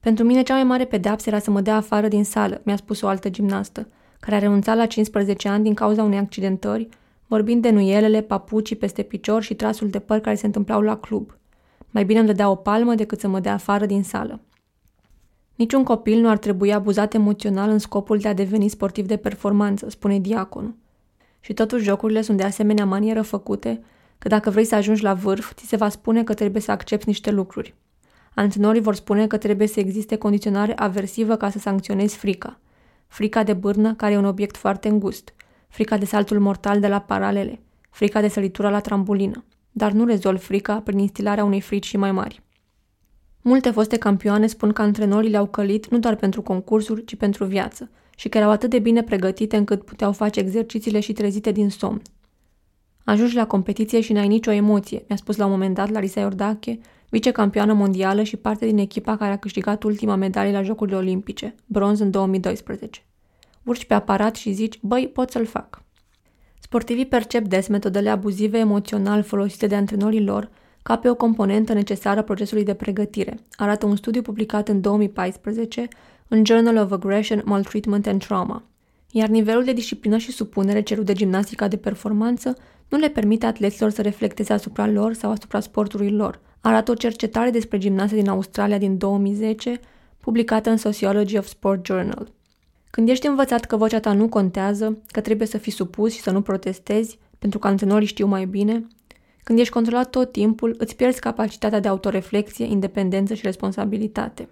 Pentru mine cea mai mare pedeapsă era să mă dea afară din sală, mi-a spus o altă gimnastă, care a renunțat la 15 ani din cauza unei accidentări, vorbind de nuielele, papucii peste picior și trasul de păr care se întâmplau la club. Mai bine îmi dădea o palmă decât să mă dea afară din sală. Niciun copil nu ar trebui abuzat emoțional în scopul de a deveni sportiv de performanță, spune diaconul. Și totuși jocurile sunt de asemenea manieră făcute că dacă vrei să ajungi la vârf, ți se va spune că trebuie să accepti niște lucruri. Antrenorii vor spune că trebuie să existe condiționare aversivă ca să sancționezi frica. Frica de bârnă, care e un obiect foarte îngust. Frica de saltul mortal de la paralele. Frica de săritura la trambulină. Dar nu rezolv frica prin instilarea unei frici și mai mari. Multe foste campioane spun că antrenorii le-au călit nu doar pentru concursuri, ci pentru viață și că erau atât de bine pregătite încât puteau face exercițiile și trezite din somn. Ajungi la competiție și n-ai nicio emoție, mi-a spus la un moment dat Larisa Iordache, vicecampioană mondială și parte din echipa care a câștigat ultima medalie la Jocurile Olimpice, bronz în 2012. Urci pe aparat și zici, băi, pot să-l fac. Sportivii percep des metodele abuzive emoțional folosite de antrenorii lor ca pe o componentă necesară procesului de pregătire, arată un studiu publicat în 2014 în Journal of Aggression, Maltreatment and Trauma. Iar nivelul de disciplină și supunere cerut de gimnastica de performanță nu le permite atleților să reflecteze asupra lor sau asupra sportului lor, arată o cercetare despre gimnaste din Australia din 2010, publicată în Sociology of Sport Journal. Când ești învățat că vocea ta nu contează, că trebuie să fii supus și să nu protestezi, pentru că antrenorii știu mai bine, când ești controlat tot timpul, îți pierzi capacitatea de autoreflexie, independență și responsabilitate.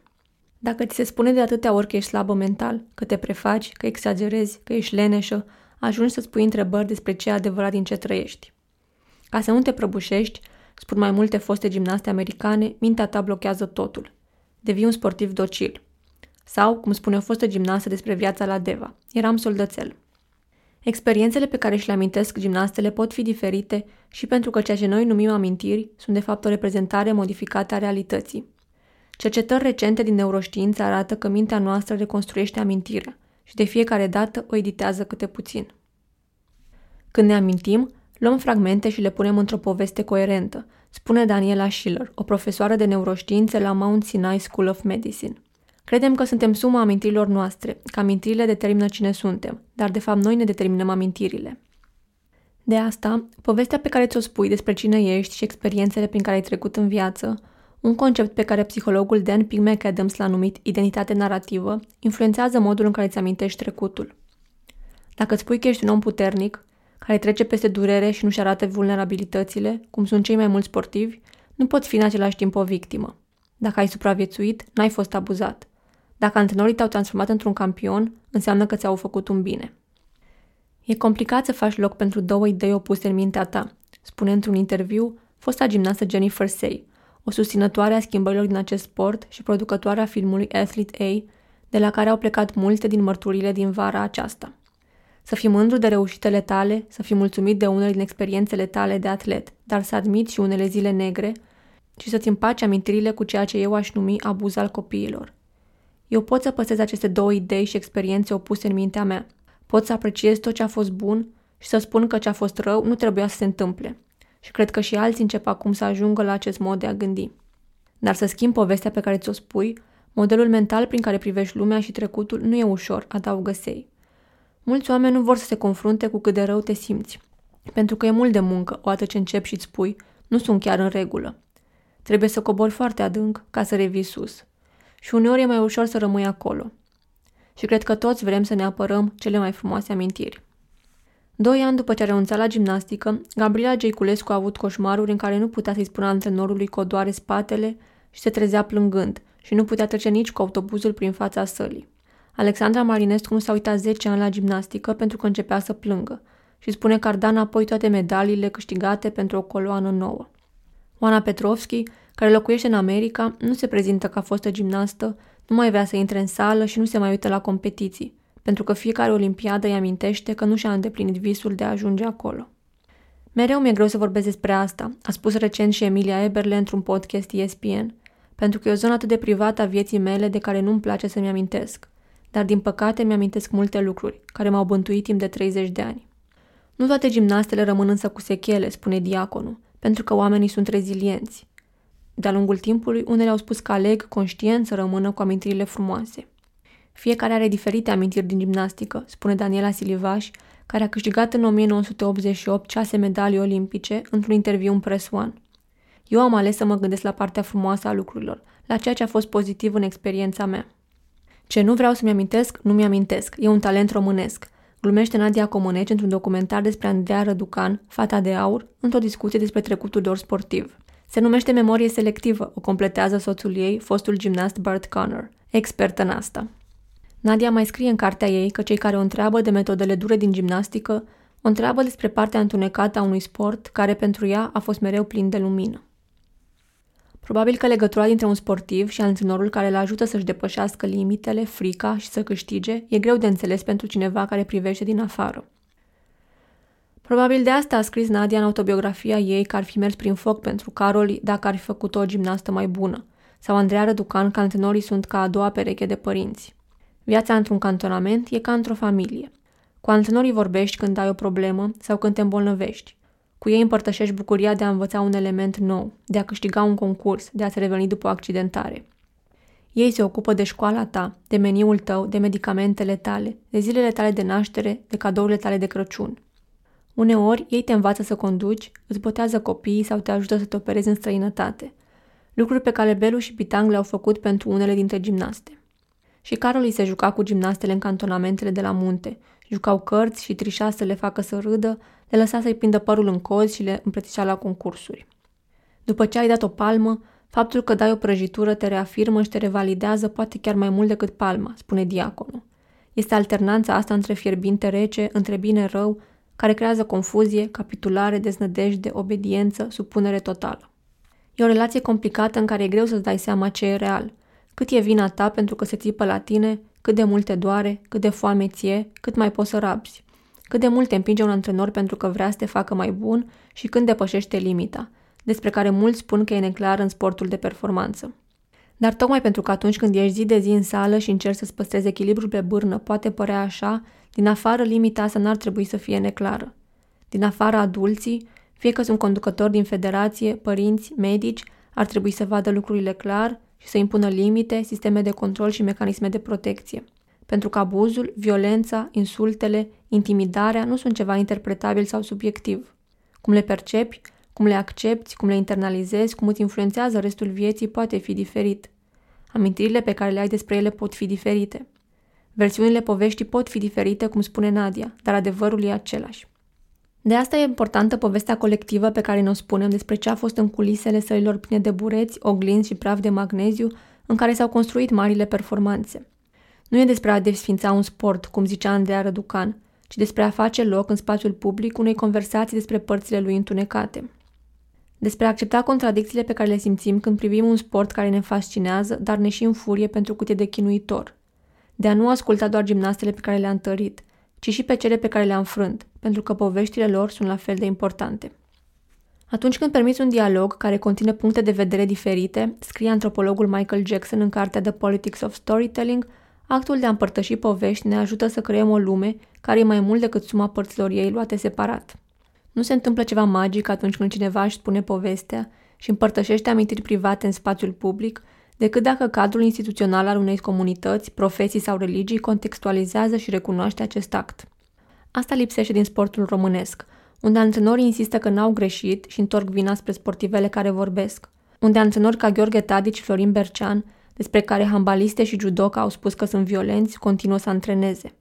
Dacă ți se spune de atâtea ori că ești slabă mental, că te prefaci, că exagerezi, că ești leneșă, ajungi să-ți pui întrebări despre ce e adevărat din ce trăiești. Ca să nu te prăbușești, spun mai multe foste gimnaste americane, mintea ta blochează totul. Devii un sportiv docil. Sau, cum spune o fostă gimnastă despre viața la Deva, eram soldățel. Experiențele pe care și le amintesc gimnastele pot fi diferite și pentru că ceea ce noi numim amintiri sunt de fapt o reprezentare modificată a realității. Cercetări recente din neuroștiință arată că mintea noastră reconstruiește amintirea și de fiecare dată o editează câte puțin. Când ne amintim, luăm fragmente și le punem într-o poveste coerentă, spune Daniela Schiller, o profesoară de neuroștiințe la Mount Sinai School of Medicine. Credem că suntem suma amintirilor noastre, că amintirile determină cine suntem, dar de fapt noi ne determinăm amintirile. De asta, povestea pe care ți-o spui despre cine ești și experiențele prin care ai trecut în viață un concept pe care psihologul Dan P. McAdams l-a numit identitate narrativă influențează modul în care îți amintești trecutul. Dacă îți spui că ești un om puternic, care trece peste durere și nu-și arată vulnerabilitățile, cum sunt cei mai mulți sportivi, nu poți fi în același timp o victimă. Dacă ai supraviețuit, n-ai fost abuzat. Dacă antrenorii te-au transformat într-un campion, înseamnă că ți-au făcut un bine. E complicat să faci loc pentru două idei opuse în mintea ta, spune într-un interviu fosta gimnastă Jennifer Say, o susținătoare a schimbărilor din acest sport și producătoarea filmului Athlete A, de la care au plecat multe din mărturile din vara aceasta. Să fii mândru de reușitele tale, să fii mulțumit de unele din experiențele tale de atlet, dar să admiți și unele zile negre și să-ți împaci amintirile cu ceea ce eu aș numi abuz al copiilor. Eu pot să păstrez aceste două idei și experiențe opuse în mintea mea. Pot să apreciez tot ce a fost bun și să spun că ce a fost rău nu trebuia să se întâmple. Și cred că și alții încep acum să ajungă la acest mod de a gândi. Dar să schimbi povestea pe care ți-o spui, modelul mental prin care privești lumea și trecutul nu e ușor, adaugă Sei. Mulți oameni nu vor să se confrunte cu cât de rău te simți, pentru că e mult de muncă, o ce începi și îți spui, nu sunt chiar în regulă. Trebuie să cobori foarte adânc ca să revii sus. Și uneori e mai ușor să rămâi acolo. Și cred că toți vrem să ne apărăm cele mai frumoase amintiri. Doi ani după ce a renunțat la gimnastică, Gabriela Geiculescu a avut coșmaruri în care nu putea să-i spună antrenorului că o doare spatele și se trezea plângând și nu putea trece nici cu autobuzul prin fața sălii. Alexandra Marinescu nu s-a uitat 10 ani la gimnastică pentru că începea să plângă și spune că ar da înapoi toate medaliile câștigate pentru o coloană nouă. Oana Petrovski, care locuiește în America, nu se prezintă ca fostă gimnastă, nu mai vrea să intre în sală și nu se mai uită la competiții, pentru că fiecare olimpiadă îi amintește că nu și-a îndeplinit visul de a ajunge acolo. Mereu mi-e greu să vorbesc despre asta, a spus recent și Emilia Eberle într-un podcast ESPN, pentru că e o zonă atât de privată a vieții mele de care nu-mi place să-mi amintesc. Dar din păcate mi-amintesc multe lucruri, care m-au bântuit timp de 30 de ani. Nu toate gimnastele rămân însă cu sechele, spune diaconul, pentru că oamenii sunt rezilienți. De-a lungul timpului, unele au spus că aleg conștient să rămână cu amintirile frumoase. Fiecare are diferite amintiri din gimnastică, spune Daniela Silivaș, care a câștigat în 1988 șase medalii olimpice într-un interviu în Press One. Eu am ales să mă gândesc la partea frumoasă a lucrurilor, la ceea ce a fost pozitiv în experiența mea. Ce nu vreau să-mi amintesc, nu mi-amintesc. E un talent românesc. Glumește Nadia Comăneci într-un documentar despre Andreea Răducan, fata de aur, într-o discuție despre trecutul lor sportiv. Se numește memorie selectivă, o completează soțul ei, fostul gimnast Bart Connor, expert în asta. Nadia mai scrie în cartea ei că cei care o întreabă de metodele dure din gimnastică o întreabă despre partea întunecată a unui sport care pentru ea a fost mereu plin de lumină. Probabil că legătura dintre un sportiv și antrenorul care îl ajută să-și depășească limitele, frica și să câștige e greu de înțeles pentru cineva care privește din afară. Probabil de asta a scris Nadia în autobiografia ei că ar fi mers prin foc pentru Carol dacă ar fi făcut o gimnastă mai bună, sau Andreea Răducan că antrenorii sunt ca a doua pereche de părinți. Viața într-un cantonament e ca într-o familie. Cu antrenorii vorbești când ai o problemă sau când te îmbolnăvești. Cu ei împărtășești bucuria de a învăța un element nou, de a câștiga un concurs, de a te reveni după o accidentare. Ei se ocupă de școala ta, de meniul tău, de medicamentele tale, de zilele tale de naștere, de cadourile tale de Crăciun. Uneori, ei te învață să conduci, îți botează copiii sau te ajută să te operezi în străinătate. Lucruri pe care Belu și Pitang le-au făcut pentru unele dintre gimnaste. Și Carol îi se juca cu gimnastele în cantonamentele de la munte. Jucau cărți și trișa să le facă să râdă, le lăsa să-i prindă părul în cozi și le împrățișa la concursuri. După ce ai dat o palmă, faptul că dai o prăjitură te reafirmă și te revalidează poate chiar mai mult decât palma, spune diaconul. Este alternanța asta între fierbinte rece, între bine-rău, care creează confuzie, capitulare, deznădejde, obediență, supunere totală. E o relație complicată în care e greu să-ți dai seama ce e real, cât e vina ta pentru că se țipă la tine, cât de mult te doare, cât de foame ție, cât mai poți să rabzi. Cât de mult te împinge un antrenor pentru că vrea să te facă mai bun și când depășește limita, despre care mulți spun că e neclar în sportul de performanță. Dar tocmai pentru că atunci când ești zi de zi în sală și încerci să-ți păstrezi echilibrul pe bârnă, poate părea așa, din afară limita asta n-ar trebui să fie neclară. Din afară adulții, fie că sunt conducători din federație, părinți, medici, ar trebui să vadă lucrurile clar și să impună limite, sisteme de control și mecanisme de protecție. Pentru că abuzul, violența, insultele, intimidarea nu sunt ceva interpretabil sau subiectiv. Cum le percepi, cum le accepti, cum le internalizezi, cum îți influențează restul vieții poate fi diferit. Amintirile pe care le ai despre ele pot fi diferite. Versiunile poveștii pot fi diferite, cum spune Nadia, dar adevărul e același. De asta e importantă povestea colectivă pe care ne-o spunem despre ce a fost în culisele sălilor pline de bureți, oglinzi și praf de magneziu în care s-au construit marile performanțe. Nu e despre a desfința un sport, cum zicea Andreea Răducan, ci despre a face loc în spațiul public unei conversații despre părțile lui întunecate. Despre a accepta contradicțiile pe care le simțim când privim un sport care ne fascinează, dar ne și înfurie pentru cât e de chinuitor. De a nu asculta doar gimnastele pe care le-a întărit, ci și pe cele pe care le-a înfrânt, pentru că poveștile lor sunt la fel de importante. Atunci când permiți un dialog care conține puncte de vedere diferite, scrie antropologul Michael Jackson în cartea The Politics of Storytelling, actul de a împărtăși povești ne ajută să creăm o lume care e mai mult decât suma părților ei luate separat. Nu se întâmplă ceva magic atunci când cineva își spune povestea și împărtășește amintiri private în spațiul public, decât dacă cadrul instituțional al unei comunități, profesii sau religii contextualizează și recunoaște acest act. Asta lipsește din sportul românesc, unde antrenorii insistă că n-au greșit și întorc vina spre sportivele care vorbesc, unde antrenori ca Gheorghe Tadici, Florin Bercean, despre care hambaliste și judoca au spus că sunt violenți, continuă să antreneze,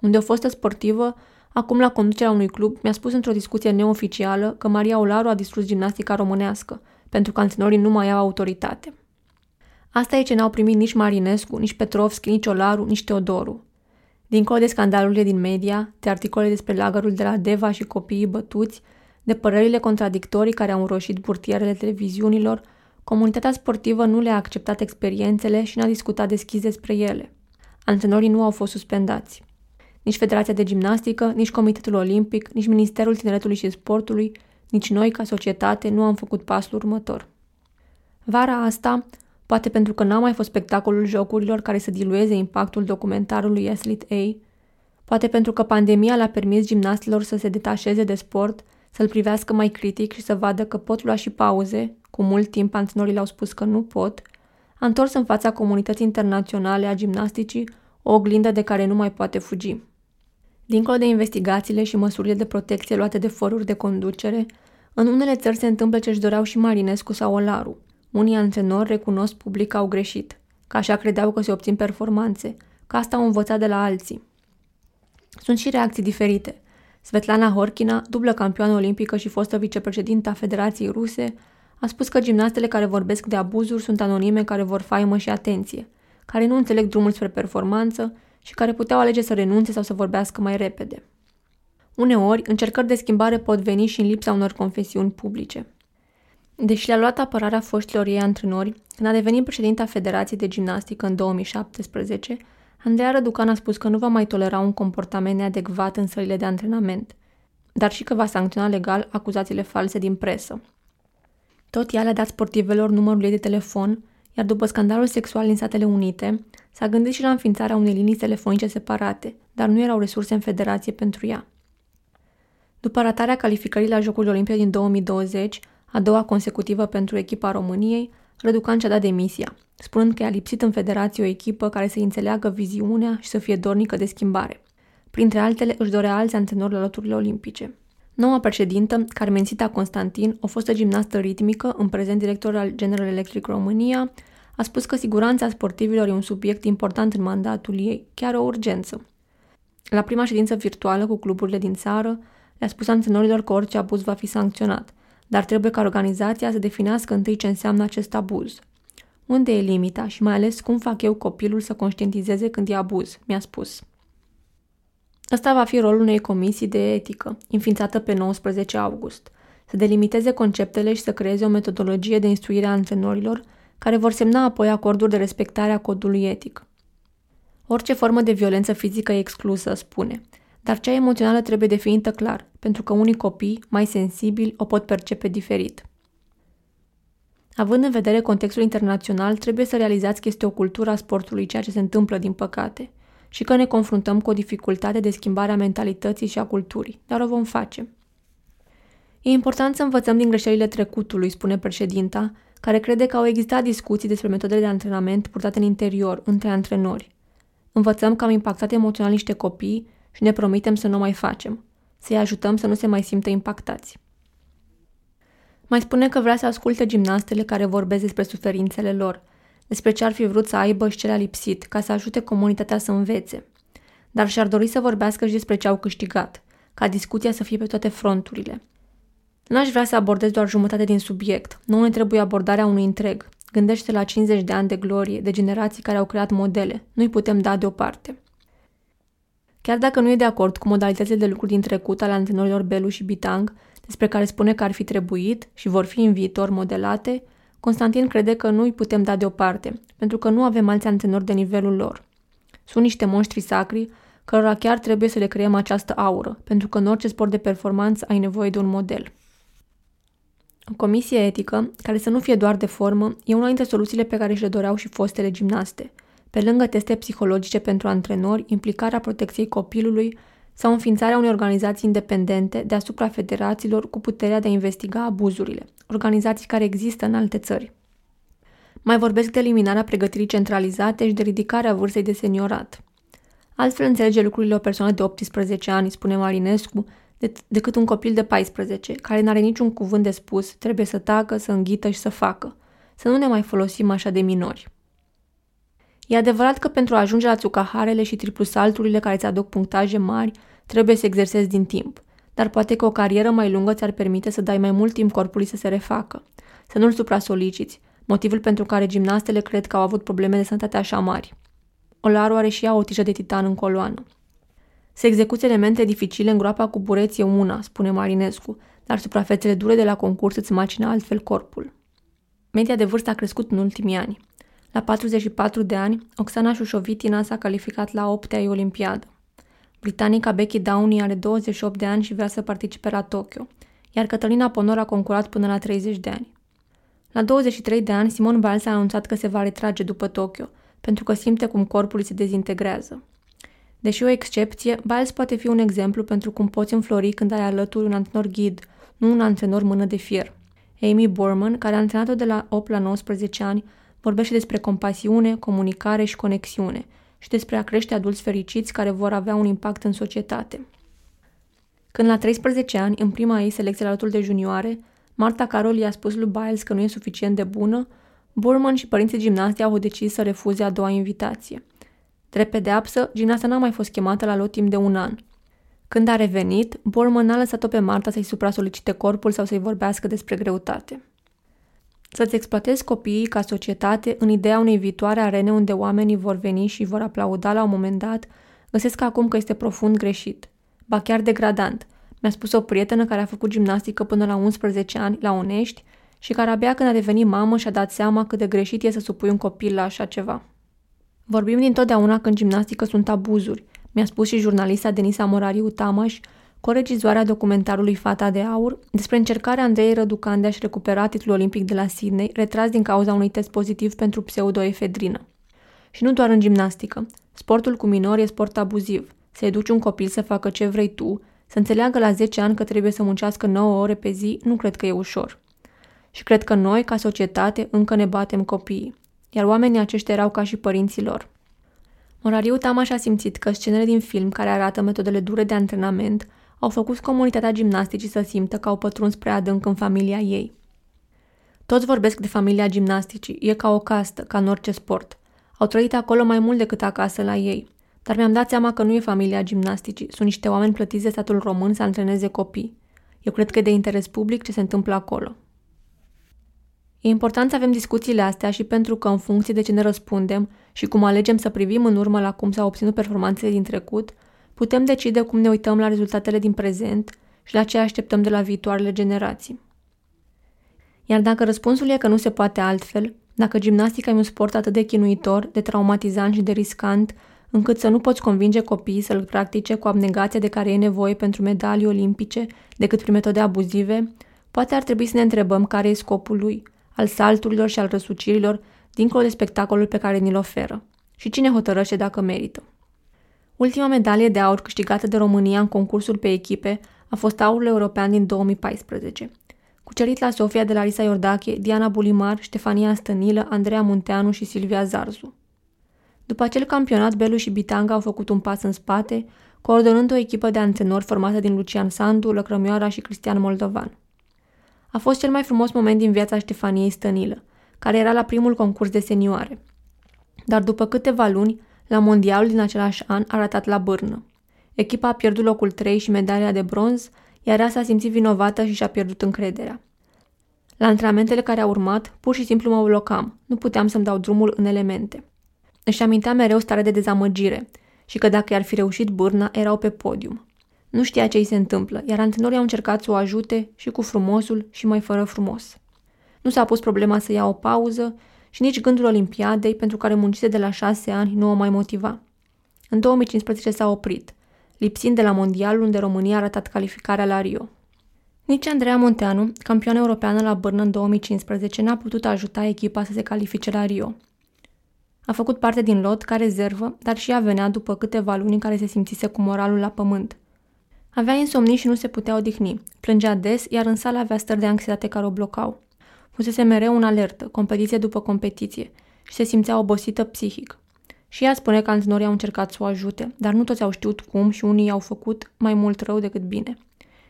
unde o fostă sportivă Acum, la conducerea unui club, mi-a spus într-o discuție neoficială că Maria Olaru a distrus gimnastica românească, pentru că antrenorii nu mai au autoritate. Asta e ce n-au primit nici Marinescu, nici Petrovski, nici Olaru, nici Teodoru. Dincolo de scandalurile din media, de articole despre lagărul de la Deva și copiii bătuți, de părerile contradictorii care au înroșit burtierele televiziunilor, comunitatea sportivă nu le-a acceptat experiențele și n-a discutat deschis despre ele. Antrenorii nu au fost suspendați. Nici Federația de Gimnastică, nici Comitetul Olimpic, nici Ministerul Tineretului și Sportului, nici noi, ca societate, nu am făcut pasul următor. Vara asta, poate pentru că n-a mai fost spectacolul jocurilor care să dilueze impactul documentarului Athlete A, poate pentru că pandemia le-a permis gimnastilor să se detașeze de sport, să-l privească mai critic și să vadă că pot lua și pauze, cu mult timp antrenorii le-au spus că nu pot, a întors în fața comunității internaționale a gimnasticii o oglindă de care nu mai poate fugi. Dincolo de investigațiile și măsurile de protecție luate de foruri de conducere, în unele țări se întâmplă ce își doreau și Marinescu sau Olaru. Unii antrenori recunosc public că au greșit, că așa credeau că se obțin performanțe, că asta au învățat de la alții. Sunt și reacții diferite. Svetlana Horkina, dublă campioană olimpică și fostă vicepreședintă a Federației Ruse, a spus că gimnastele care vorbesc de abuzuri sunt anonime care vor faimă și atenție, care nu înțeleg drumul spre performanță și care puteau alege să renunțe sau să vorbească mai repede. Uneori, încercări de schimbare pot veni și în lipsa unor confesiuni publice. Deși le-a luat apărarea foștilor ei antrenori, când a devenit președinta Federației de Gimnastică în 2017, Andreea Răducan a spus că nu va mai tolera un comportament neadecvat în sălile de antrenament, dar și că va sancționa legal acuzațiile false din presă. Tot ea le-a dat sportivelor numărul ei de telefon, iar după scandalul sexual din Statele Unite, s-a gândit și la înființarea unei linii telefonice separate, dar nu erau resurse în federație pentru ea. După ratarea calificării la Jocurile Olimpice din 2020, a doua consecutivă pentru echipa României, Răducan și-a dat demisia, spunând că i-a lipsit în federație o echipă care să înțeleagă viziunea și să fie dornică de schimbare. Printre altele, își dorea alți antrenori la loturile olimpice. Noua președintă, Carmencita Constantin, o fostă gimnastă ritmică, în prezent director al General Electric România, a spus că siguranța sportivilor e un subiect important în mandatul ei, chiar o urgență. La prima ședință virtuală cu cluburile din țară, le-a spus antrenorilor că orice abuz va fi sancționat, dar trebuie ca organizația să definească întâi ce înseamnă acest abuz. Unde e limita și mai ales cum fac eu copilul să conștientizeze când e abuz, mi-a spus. Ăsta va fi rolul unei comisii de etică, înființată pe 19 august, să delimiteze conceptele și să creeze o metodologie de instruire a antrenorilor, care vor semna apoi acorduri de respectare a codului etic. Orice formă de violență fizică e exclusă, spune, dar cea emoțională trebuie definită clar, pentru că unii copii, mai sensibili, o pot percepe diferit. Având în vedere contextul internațional, trebuie să realizați că este o cultură a sportului ceea ce se întâmplă, din păcate, și că ne confruntăm cu o dificultate de schimbare a mentalității și a culturii, dar o vom face. E important să învățăm din greșelile trecutului, spune președinta, care crede că au existat discuții despre metodele de antrenament purtate în interior, între antrenori. Învățăm că am impactat emoțional niște copii și ne promitem să nu mai facem, să-i ajutăm să nu se mai simtă impactați. Mai spune că vrea să asculte gimnastele care vorbesc despre suferințele lor, despre ce ar fi vrut să aibă și ce le-a lipsit, ca să ajute comunitatea să învețe. Dar și-ar dori să vorbească și despre ce au câștigat, ca discuția să fie pe toate fronturile. N-aș vrea să abordez doar jumătate din subiect, nu ne trebuie abordarea unui întreg. Gândește la 50 de ani de glorie, de generații care au creat modele. Nu-i putem da deoparte. Chiar dacă nu e de acord cu modalitățile de lucru din trecut ale antrenorilor Belu și Bitang, despre care spune că ar fi trebuit și vor fi în viitor modelate, Constantin crede că nu îi putem da deoparte, pentru că nu avem alți antrenori de nivelul lor. Sunt niște monștri sacri, cărora chiar trebuie să le creăm această aură, pentru că în orice sport de performanță ai nevoie de un model. O comisie etică, care să nu fie doar de formă, e una dintre soluțiile pe care și le doreau și fostele gimnaste. Pe lângă teste psihologice pentru antrenori, implicarea protecției copilului sau înființarea unei organizații independente deasupra federațiilor cu puterea de a investiga abuzurile, organizații care există în alte țări. Mai vorbesc de eliminarea pregătirii centralizate și de ridicarea vârstei de seniorat. Altfel înțelege lucrurile o persoană de 18 ani, spune Marinescu, decât un copil de 14, care n-are niciun cuvânt de spus, trebuie să tacă, să înghită și să facă. Să nu ne mai folosim așa de minori. E adevărat că pentru a ajunge la țucaharele și triplu salturile care îți aduc punctaje mari, trebuie să exersezi din timp, dar poate că o carieră mai lungă ți-ar permite să dai mai mult timp corpului să se refacă, să nu-l supra-soliciți, motivul pentru care gimnastele cred că au avut probleme de sănătate așa mari. Olaru are și ea o tijă de titan în coloană. Să execuți elemente dificile în groapa cu bureți e una, spune Marinescu, dar suprafețele dure de la concurs îți macină altfel corpul. Media de vârstă a crescut în ultimii ani. La 44 de ani, Oksana Șușovitina s-a calificat la 8 ai Olimpiadă. Britanica Becky Downey are 28 de ani și vrea să participe la Tokyo, iar Cătălina Ponor a concurat până la 30 de ani. La 23 de ani, Simon Biles a anunțat că se va retrage după Tokyo, pentru că simte cum corpul se dezintegrează. Deși o excepție, Biles poate fi un exemplu pentru cum poți înflori când ai alături un antrenor ghid, nu un antrenor mână de fier. Amy Borman, care a antrenat-o de la 8 la 19 ani, vorbește despre compasiune, comunicare și conexiune și despre a crește adulți fericiți care vor avea un impact în societate. Când la 13 ani, în prima ei selecție la lotul de junioare, Marta Carol i-a spus lui Biles că nu e suficient de bună, Burman și părinții gimnastii au decis să refuze a doua invitație. Drept pedeapsă, gimnasta n-a mai fost chemată la lot timp de un an. Când a revenit, Borman n-a lăsat-o pe Marta să-i supra-solicite corpul sau să-i vorbească despre greutate. Să-ți exploatezi copiii ca societate în ideea unei viitoare arene unde oamenii vor veni și vor aplauda la un moment dat, găsesc acum că este profund greșit. Ba chiar degradant. Mi-a spus o prietenă care a făcut gimnastică până la 11 ani la Unești și care abia când a devenit mamă și-a dat seama cât de greșit e să supui un copil la așa ceva. Vorbim dintotdeauna că în gimnastică sunt abuzuri, mi-a spus și jurnalista Denisa Morariu Tamaș, coregizoarea documentarului Fata de Aur, despre încercarea Andrei Răducan de a-și recupera titlul olimpic de la Sydney, retras din cauza unui test pozitiv pentru pseudoefedrină. Și nu doar în gimnastică. Sportul cu minori e sport abuziv. Să educi un copil să facă ce vrei tu, să înțeleagă la 10 ani că trebuie să muncească 9 ore pe zi, nu cred că e ușor. Și cred că noi, ca societate, încă ne batem copiii. Iar oamenii aceștia erau ca și părinții lor. Morariu Tamaș a simțit că scenele din film care arată metodele dure de antrenament au făcut comunitatea gimnasticii să simtă că au pătruns prea adânc în familia ei. Toți vorbesc de familia gimnasticii, e ca o castă, ca în orice sport. Au trăit acolo mai mult decât acasă la ei. Dar mi-am dat seama că nu e familia gimnasticii, sunt niște oameni plătiți de statul român să antreneze copii. Eu cred că e de interes public ce se întâmplă acolo. E important să avem discuțiile astea și pentru că, în funcție de ce ne răspundem și cum alegem să privim în urmă la cum s-au obținut performanțele din trecut, putem decide cum ne uităm la rezultatele din prezent și la ce așteptăm de la viitoarele generații. Iar dacă răspunsul e că nu se poate altfel, dacă gimnastica e un sport atât de chinuitor, de traumatizant și de riscant, încât să nu poți convinge copiii să-l practice cu abnegația de care e nevoie pentru medalii olimpice decât prin metode abuzive, poate ar trebui să ne întrebăm care e scopul lui, al salturilor și al răsucirilor, dincolo de spectacolul pe care ni-l oferă. Și cine hotărăște dacă merită. Ultima medalie de aur câștigată de România în concursul pe echipe a fost aurul european din 2014. Cucerit la Sofia de Larisa Iordache, Diana Bulimar, Ștefania Stănilă, Andreea Munteanu și Silvia Zarzu. După acel campionat, Belu și Bitanga au făcut un pas în spate, coordonând o echipă de antrenori formată din Lucian Sandu, Lăcrămioara și Cristian Moldovan. A fost cel mai frumos moment din viața Ștefaniei Stănilă, care era la primul concurs de senioare. Dar după câteva luni, la mondialul din același an a ratat la bârnă. Echipa a pierdut locul 3 și medalia de bronz, iar ea s-a simțit vinovată și și-a pierdut încrederea. La antrenamentele care au urmat, pur și simplu mă blocam, nu puteam să-mi dau drumul în elemente. Își amintea mereu stare de dezamăgire și că dacă i-ar fi reușit bârna, erau pe podium. Nu știa ce îi se întâmplă, iar antrenorii au încercat să o ajute și cu frumosul și mai fără frumos. Nu s-a pus problema să ia o pauză și nici gândul Olimpiadei, pentru care muncise de la șase ani, nu o mai motiva. În 2015 s-a oprit, lipsind de la mondial unde România a ratat calificarea la Rio. Nici Andreea Munteanu, campioană europeană la Bârnă în 2015, n-a putut ajuta echipa să se califice la Rio. A făcut parte din lot ca rezervă, dar și ea venea după câteva luni în care se simțise cu moralul la pământ. Avea insomnii și nu se putea odihni. Plângea des, iar în sală avea stări de anxietate care o blocau. Fusese mereu în alertă, competiție după competiție, și se simțea obosită psihic. Și ea spune că antrenorii au încercat să o ajute, dar nu toți au știut cum și unii i-au făcut mai mult rău decât bine.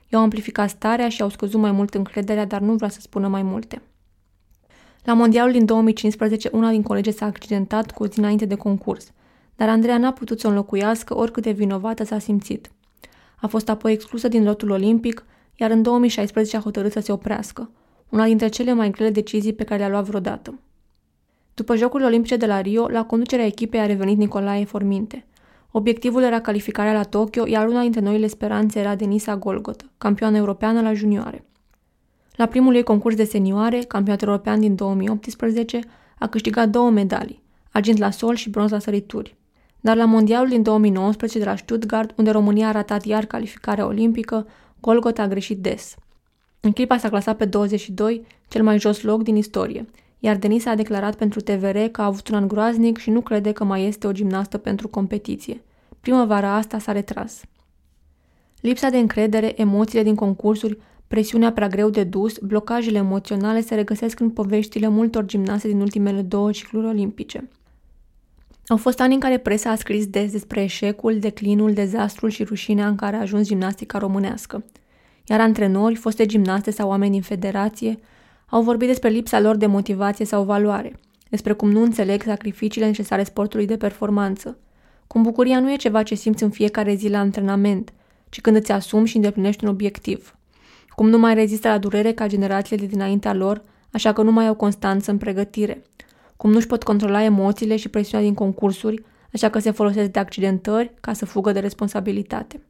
I-au amplificat starea și au scăzut mai mult încrederea, dar nu vrea să spună mai multe. La mondialul din 2015, una din colegi s-a accidentat cu o zi înainte de concurs, dar Andreea n-a putut să o înlocuiască oricât de vinovată s-a simțit. A fost apoi exclusă din lotul olimpic, iar în 2016 a hotărât să se oprească, una dintre cele mai grele decizii pe care le-a luat vreodată. După Jocurile Olimpice de la Rio, la conducerea echipei a revenit Nicolae Forminte. Obiectivul era calificarea la Tokyo, iar una dintre noile speranțe era Denisa Golgot, campioană europeană la junioare. La primul ei concurs de senioare, campionat european din 2018, a câștigat două medalii, argint la sol și bronz la sărituri. Dar la mondialul din 2019 de la Stuttgart, unde România a ratat iar calificarea olimpică, Golgot a greșit des. În clipa s-a clasat pe 22, cel mai jos loc din istorie, iar Denisa a declarat pentru TVR că a avut un an groaznic și nu crede că mai este o gimnastă pentru competiție. Primăvara asta s-a retras. Lipsa de încredere, emoțiile din concursuri, presiunea prea greu de dus, blocajele emoționale se regăsesc în poveștile multor gimnaste din ultimele două cicluri olimpice. Au fost ani în care presa a scris des despre eșecul, declinul, dezastrul și rușinea în care a ajuns gimnastica românească. Iar antrenori, foste gimnaste sau oameni din federație, au vorbit despre lipsa lor de motivație sau valoare, despre cum nu înțeleg sacrificiile necesare sportului de performanță, cum bucuria nu e ceva ce simți în fiecare zi la antrenament, ci când îți asumi și îndeplinești un obiectiv. Cum nu mai rezistă la durere ca generațiile de dinaintea lor, așa că nu mai au constanță în pregătire. Cum nu-și pot controla emoțiile și presiunea din concursuri, așa că se folosesc de accidentări ca să fugă de responsabilitate.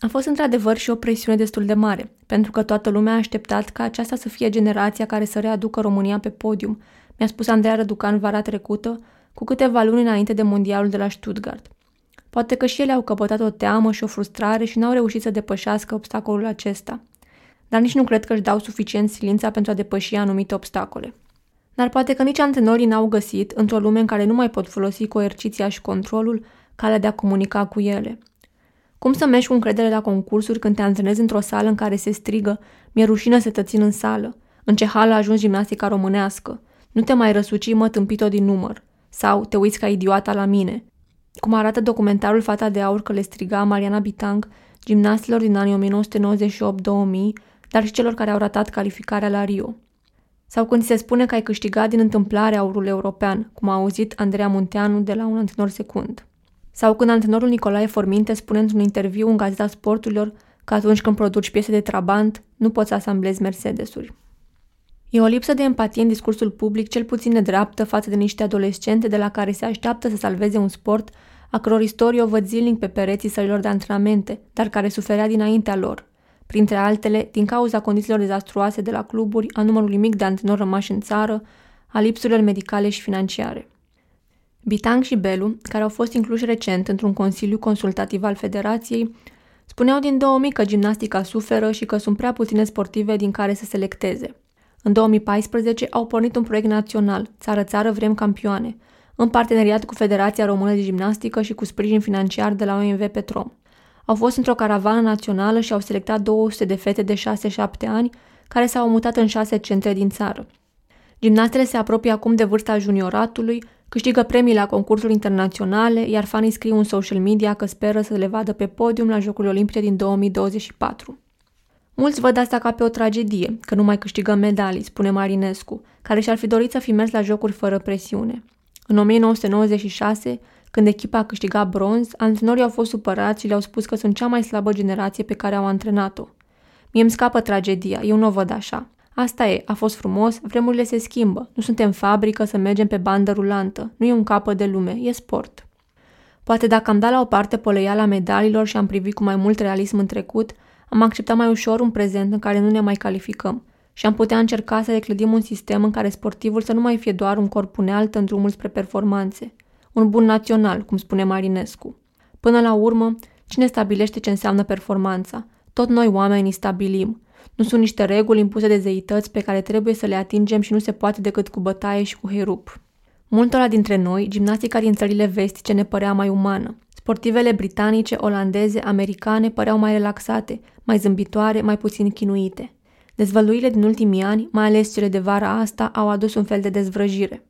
A fost într-adevăr și o presiune destul de mare, pentru că toată lumea a așteptat ca aceasta să fie generația care să readucă România pe podium, mi-a spus Andreea Răducan vara trecută, cu câteva luni înainte de mondialul de la Stuttgart. Poate că și ele au căpătat o teamă și o frustrare și n-au reușit să depășească obstacolul acesta. Dar nici nu cred că își dau suficient silința pentru a depăși anumite obstacole. Dar poate că nici antrenorii n-au găsit, într-o lume în care nu mai pot folosi coerciția și controlul, calea de a comunica cu ele – cum să mergi cu încredere la concursuri când te antrenezi într-o sală în care se strigă Mi-e rușină să te țin în sală. În ce hală a ajuns gimnastica românească? Nu te mai răsuci, mă, tâmpit-o din număr. Sau te uiți ca idiota la mine. Cum arată documentarul Fata de Aur că le striga Mariana Bitang, gimnastilor din anii 1998-2000, dar și celor care au ratat calificarea la Rio. Sau când se spune că ai câștigat din întâmplare aurul european, cum a auzit Andreea Munteanu de la un antrenor secund. Sau când antrenorul Nicolae Forminte spune într-un interviu în Gazeta Sporturilor că atunci când produci piese de trabant, nu poți să asamblezi Mercedesuri. E o lipsă de empatie în discursul public cel puțin de dreaptă față de niște adolescente de la care se așteaptă să salveze un sport a căror istorie o văd zilnic pe pereții sălilor de antrenamente, dar care suferea dinaintea lor, printre altele din cauza condițiilor dezastruoase de la cluburi, a numărului mic de antrenori rămași în țară, a lipsurilor medicale și financiare. Bitang și Belu, care au fost incluși recent într-un consiliu consultativ al federației, spuneau din 2000 că gimnastica suferă și că sunt prea puține sportive din care să selecteze. În 2014 au pornit un proiect național, Țară-țară vrem campioane, în parteneriat cu Federația Română de Gimnastică și cu sprijin financiar de la OMV Petrom. Au fost într-o caravană națională și au selectat 200 de fete de 6-7 ani care s-au mutat în șase centre din țară. Gimnastele se apropie acum de vârsta junioratului Câștigă premii la concursuri internaționale, iar fanii scriu în social media că speră să le vadă pe podium la Jocurile Olimpice din 2024. Mulți văd asta ca pe o tragedie, că nu mai câștigăm medalii, spune Marinescu, care și-ar fi dorit să fi mers la jocuri fără presiune. În 1996, când echipa a câștigat bronz, antrenorii au fost supărați și le-au spus că sunt cea mai slabă generație pe care au antrenat-o. Mie îmi scapă tragedia, eu nu o văd așa. Asta e, a fost frumos, vremurile se schimbă. Nu suntem fabrică să mergem pe bandă rulantă. Nu e un capă de lume, e sport. Poate dacă am dat la o parte poleiala medalilor și am privit cu mai mult realism în trecut, am acceptat mai ușor un prezent în care nu ne mai calificăm și am putea încerca să reclădim un sistem în care sportivul să nu mai fie doar un corp unealt în drumul spre performanțe. Un bun național, cum spune Marinescu. Până la urmă, cine stabilește ce înseamnă performanța? Tot noi oamenii stabilim – nu sunt niște reguli impuse de zeități pe care trebuie să le atingem și nu se poate decât cu bătaie și cu herup. Multora dintre noi, gimnastica din țările vestice ne părea mai umană. Sportivele britanice, olandeze, americane păreau mai relaxate, mai zâmbitoare, mai puțin chinuite. Dezvăluirile din ultimii ani, mai ales cele de vara asta, au adus un fel de dezvrăjire.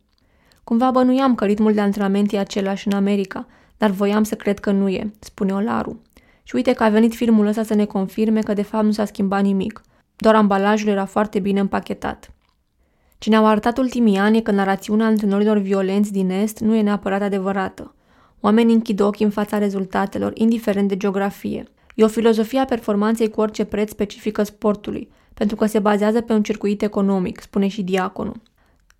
Cumva bănuiam că ritmul de antrenament e același în America, dar voiam să cred că nu e, spune Olaru. Și uite că a venit filmul ăsta să ne confirme că de fapt nu s-a schimbat nimic. Doar ambalajul era foarte bine împachetat. Ce ne-au arătat ultimii ani e că narațiunea antrenorilor violenți din Est nu e neapărat adevărată. Oamenii închid ochii în fața rezultatelor, indiferent de geografie. E o filozofie a performanței cu orice preț specifică sportului, pentru că se bazează pe un circuit economic, spune și diaconul.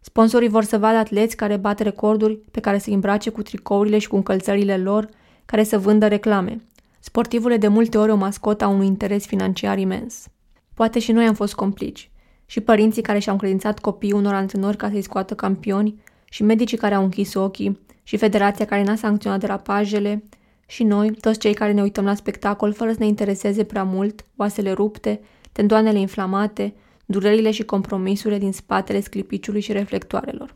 Sponsorii vor să vadă atleți care bat recorduri, pe care se îmbrace cu tricourile și cu încălțările lor, care să vândă reclame. Sportivul e de multe ori o mascotă a unui interes financiar imens. Poate și noi am fost complici. Și părinții care și-au încredințat copiii unor antrenori ca să-i scoată campioni, și medicii care au închis ochii, și federația care n-a sancționat derapajele, și noi, toți cei care ne uităm la spectacol fără să ne intereseze prea mult, oasele rupte, tendoanele inflamate, durerile și compromisurile din spatele sclipiciului și reflectoarelor.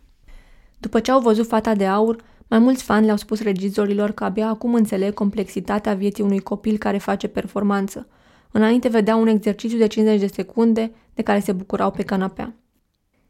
După ce au văzut fata de aur, mai mulți fani le-au spus regizorilor că abia acum înțeleg complexitatea vieții unui copil care face performanță. Înainte vedea un exercițiu de 50 de secunde de care se bucurau pe canapea.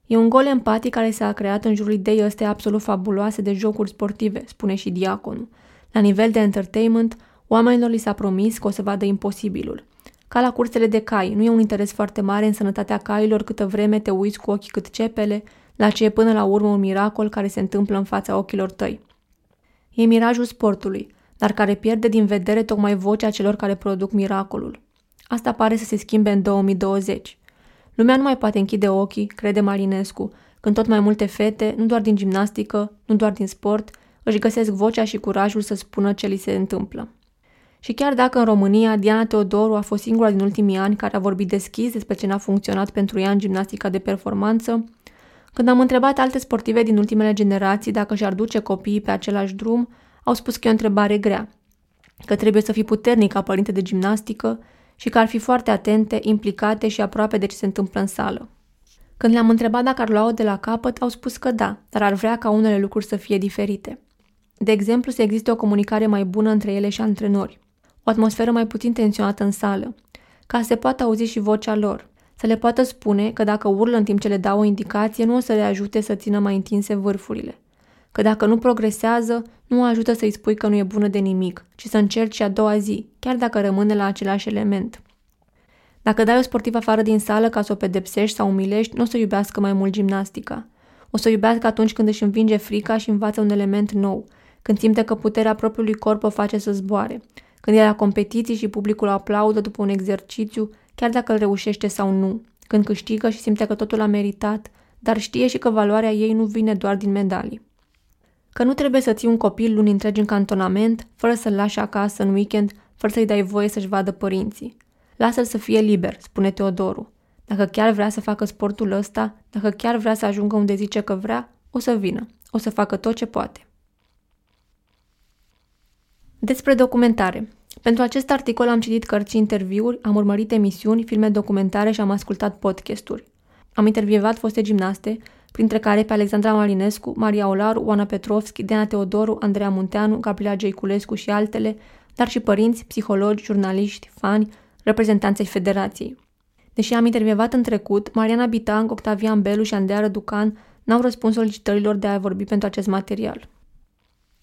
E un gol empatic care s-a creat în jurul ideii ăstea absolut fabuloase de jocuri sportive, spune și diaconul. La nivel de entertainment, oamenilor li s-a promis că o să vadă imposibilul. Ca la cursele de cai, nu e un interes foarte mare în sănătatea cailor câtă vreme te uiți cu ochii cât cepele, la ce e până la urmă un miracol care se întâmplă în fața ochilor tăi. E mirajul sportului, dar care pierde din vedere tocmai vocea celor care produc miracolul. Asta pare să se schimbe în 2020. Lumea nu mai poate închide ochii, crede Marinescu, când tot mai multe fete, nu doar din gimnastică, nu doar din sport, își găsesc vocea și curajul să spună ce li se întâmplă. Și chiar dacă în România Diana Teodoru a fost singura din ultimii ani care a vorbit deschis despre ce n-a funcționat pentru ea în gimnastica de performanță, când am întrebat alte sportive din ultimele generații dacă și-ar duce copiii pe același drum, au spus că e o întrebare grea, că trebuie să fii puternic ca părinte de gimnastică și că ar fi foarte atente, implicate și aproape de ce se întâmplă în sală. Când le-am întrebat dacă ar lua-o de la capăt, au spus că da, dar ar vrea ca unele lucruri să fie diferite. De exemplu, să existe o comunicare mai bună între ele și antrenori, o atmosferă mai puțin tensionată în sală, ca să se poată auzi și vocea lor, să le poată spune că dacă urlă în timp ce le dau o indicație, nu o să le ajute să țină mai întinse vârfurile, că dacă nu progresează, nu ajută să-i spui că nu e bună de nimic, ci să încerci a doua zi, chiar dacă rămâne la același element. Dacă dai o sportiv afară din sală ca să o pedepsești sau umilești, nu o să iubească mai mult gimnastica. O să o iubească atunci când își învinge frica și învață un element nou, când simte că puterea propriului corp o face să zboare, când e la competiții și publicul aplaudă după un exercițiu, chiar dacă îl reușește sau nu, când câștigă și simte că totul a meritat, dar știe și că valoarea ei nu vine doar din medalii. Că nu trebuie să ții un copil luni întregi în cantonament, fără să-l lași acasă în weekend, fără să-i dai voie să-și vadă părinții. Lasă-l să fie liber, spune Teodoru. Dacă chiar vrea să facă sportul ăsta, dacă chiar vrea să ajungă unde zice că vrea, o să vină. O să facă tot ce poate. Despre documentare. Pentru acest articol am citit cărți interviuri, am urmărit emisiuni, filme documentare și am ascultat podcasturi. Am intervievat foste gimnaste, printre care pe Alexandra Marinescu, Maria Olaru, Oana Petrovski, Deana Teodoru, Andreea Munteanu, Gabriela Geiculescu și altele, dar și părinți, psihologi, jurnaliști, fani, reprezentanții federației. Deși am intervievat în trecut, Mariana Bitang, Octavian Belu și Andrea Răducan n-au răspuns solicitărilor de a vorbi pentru acest material.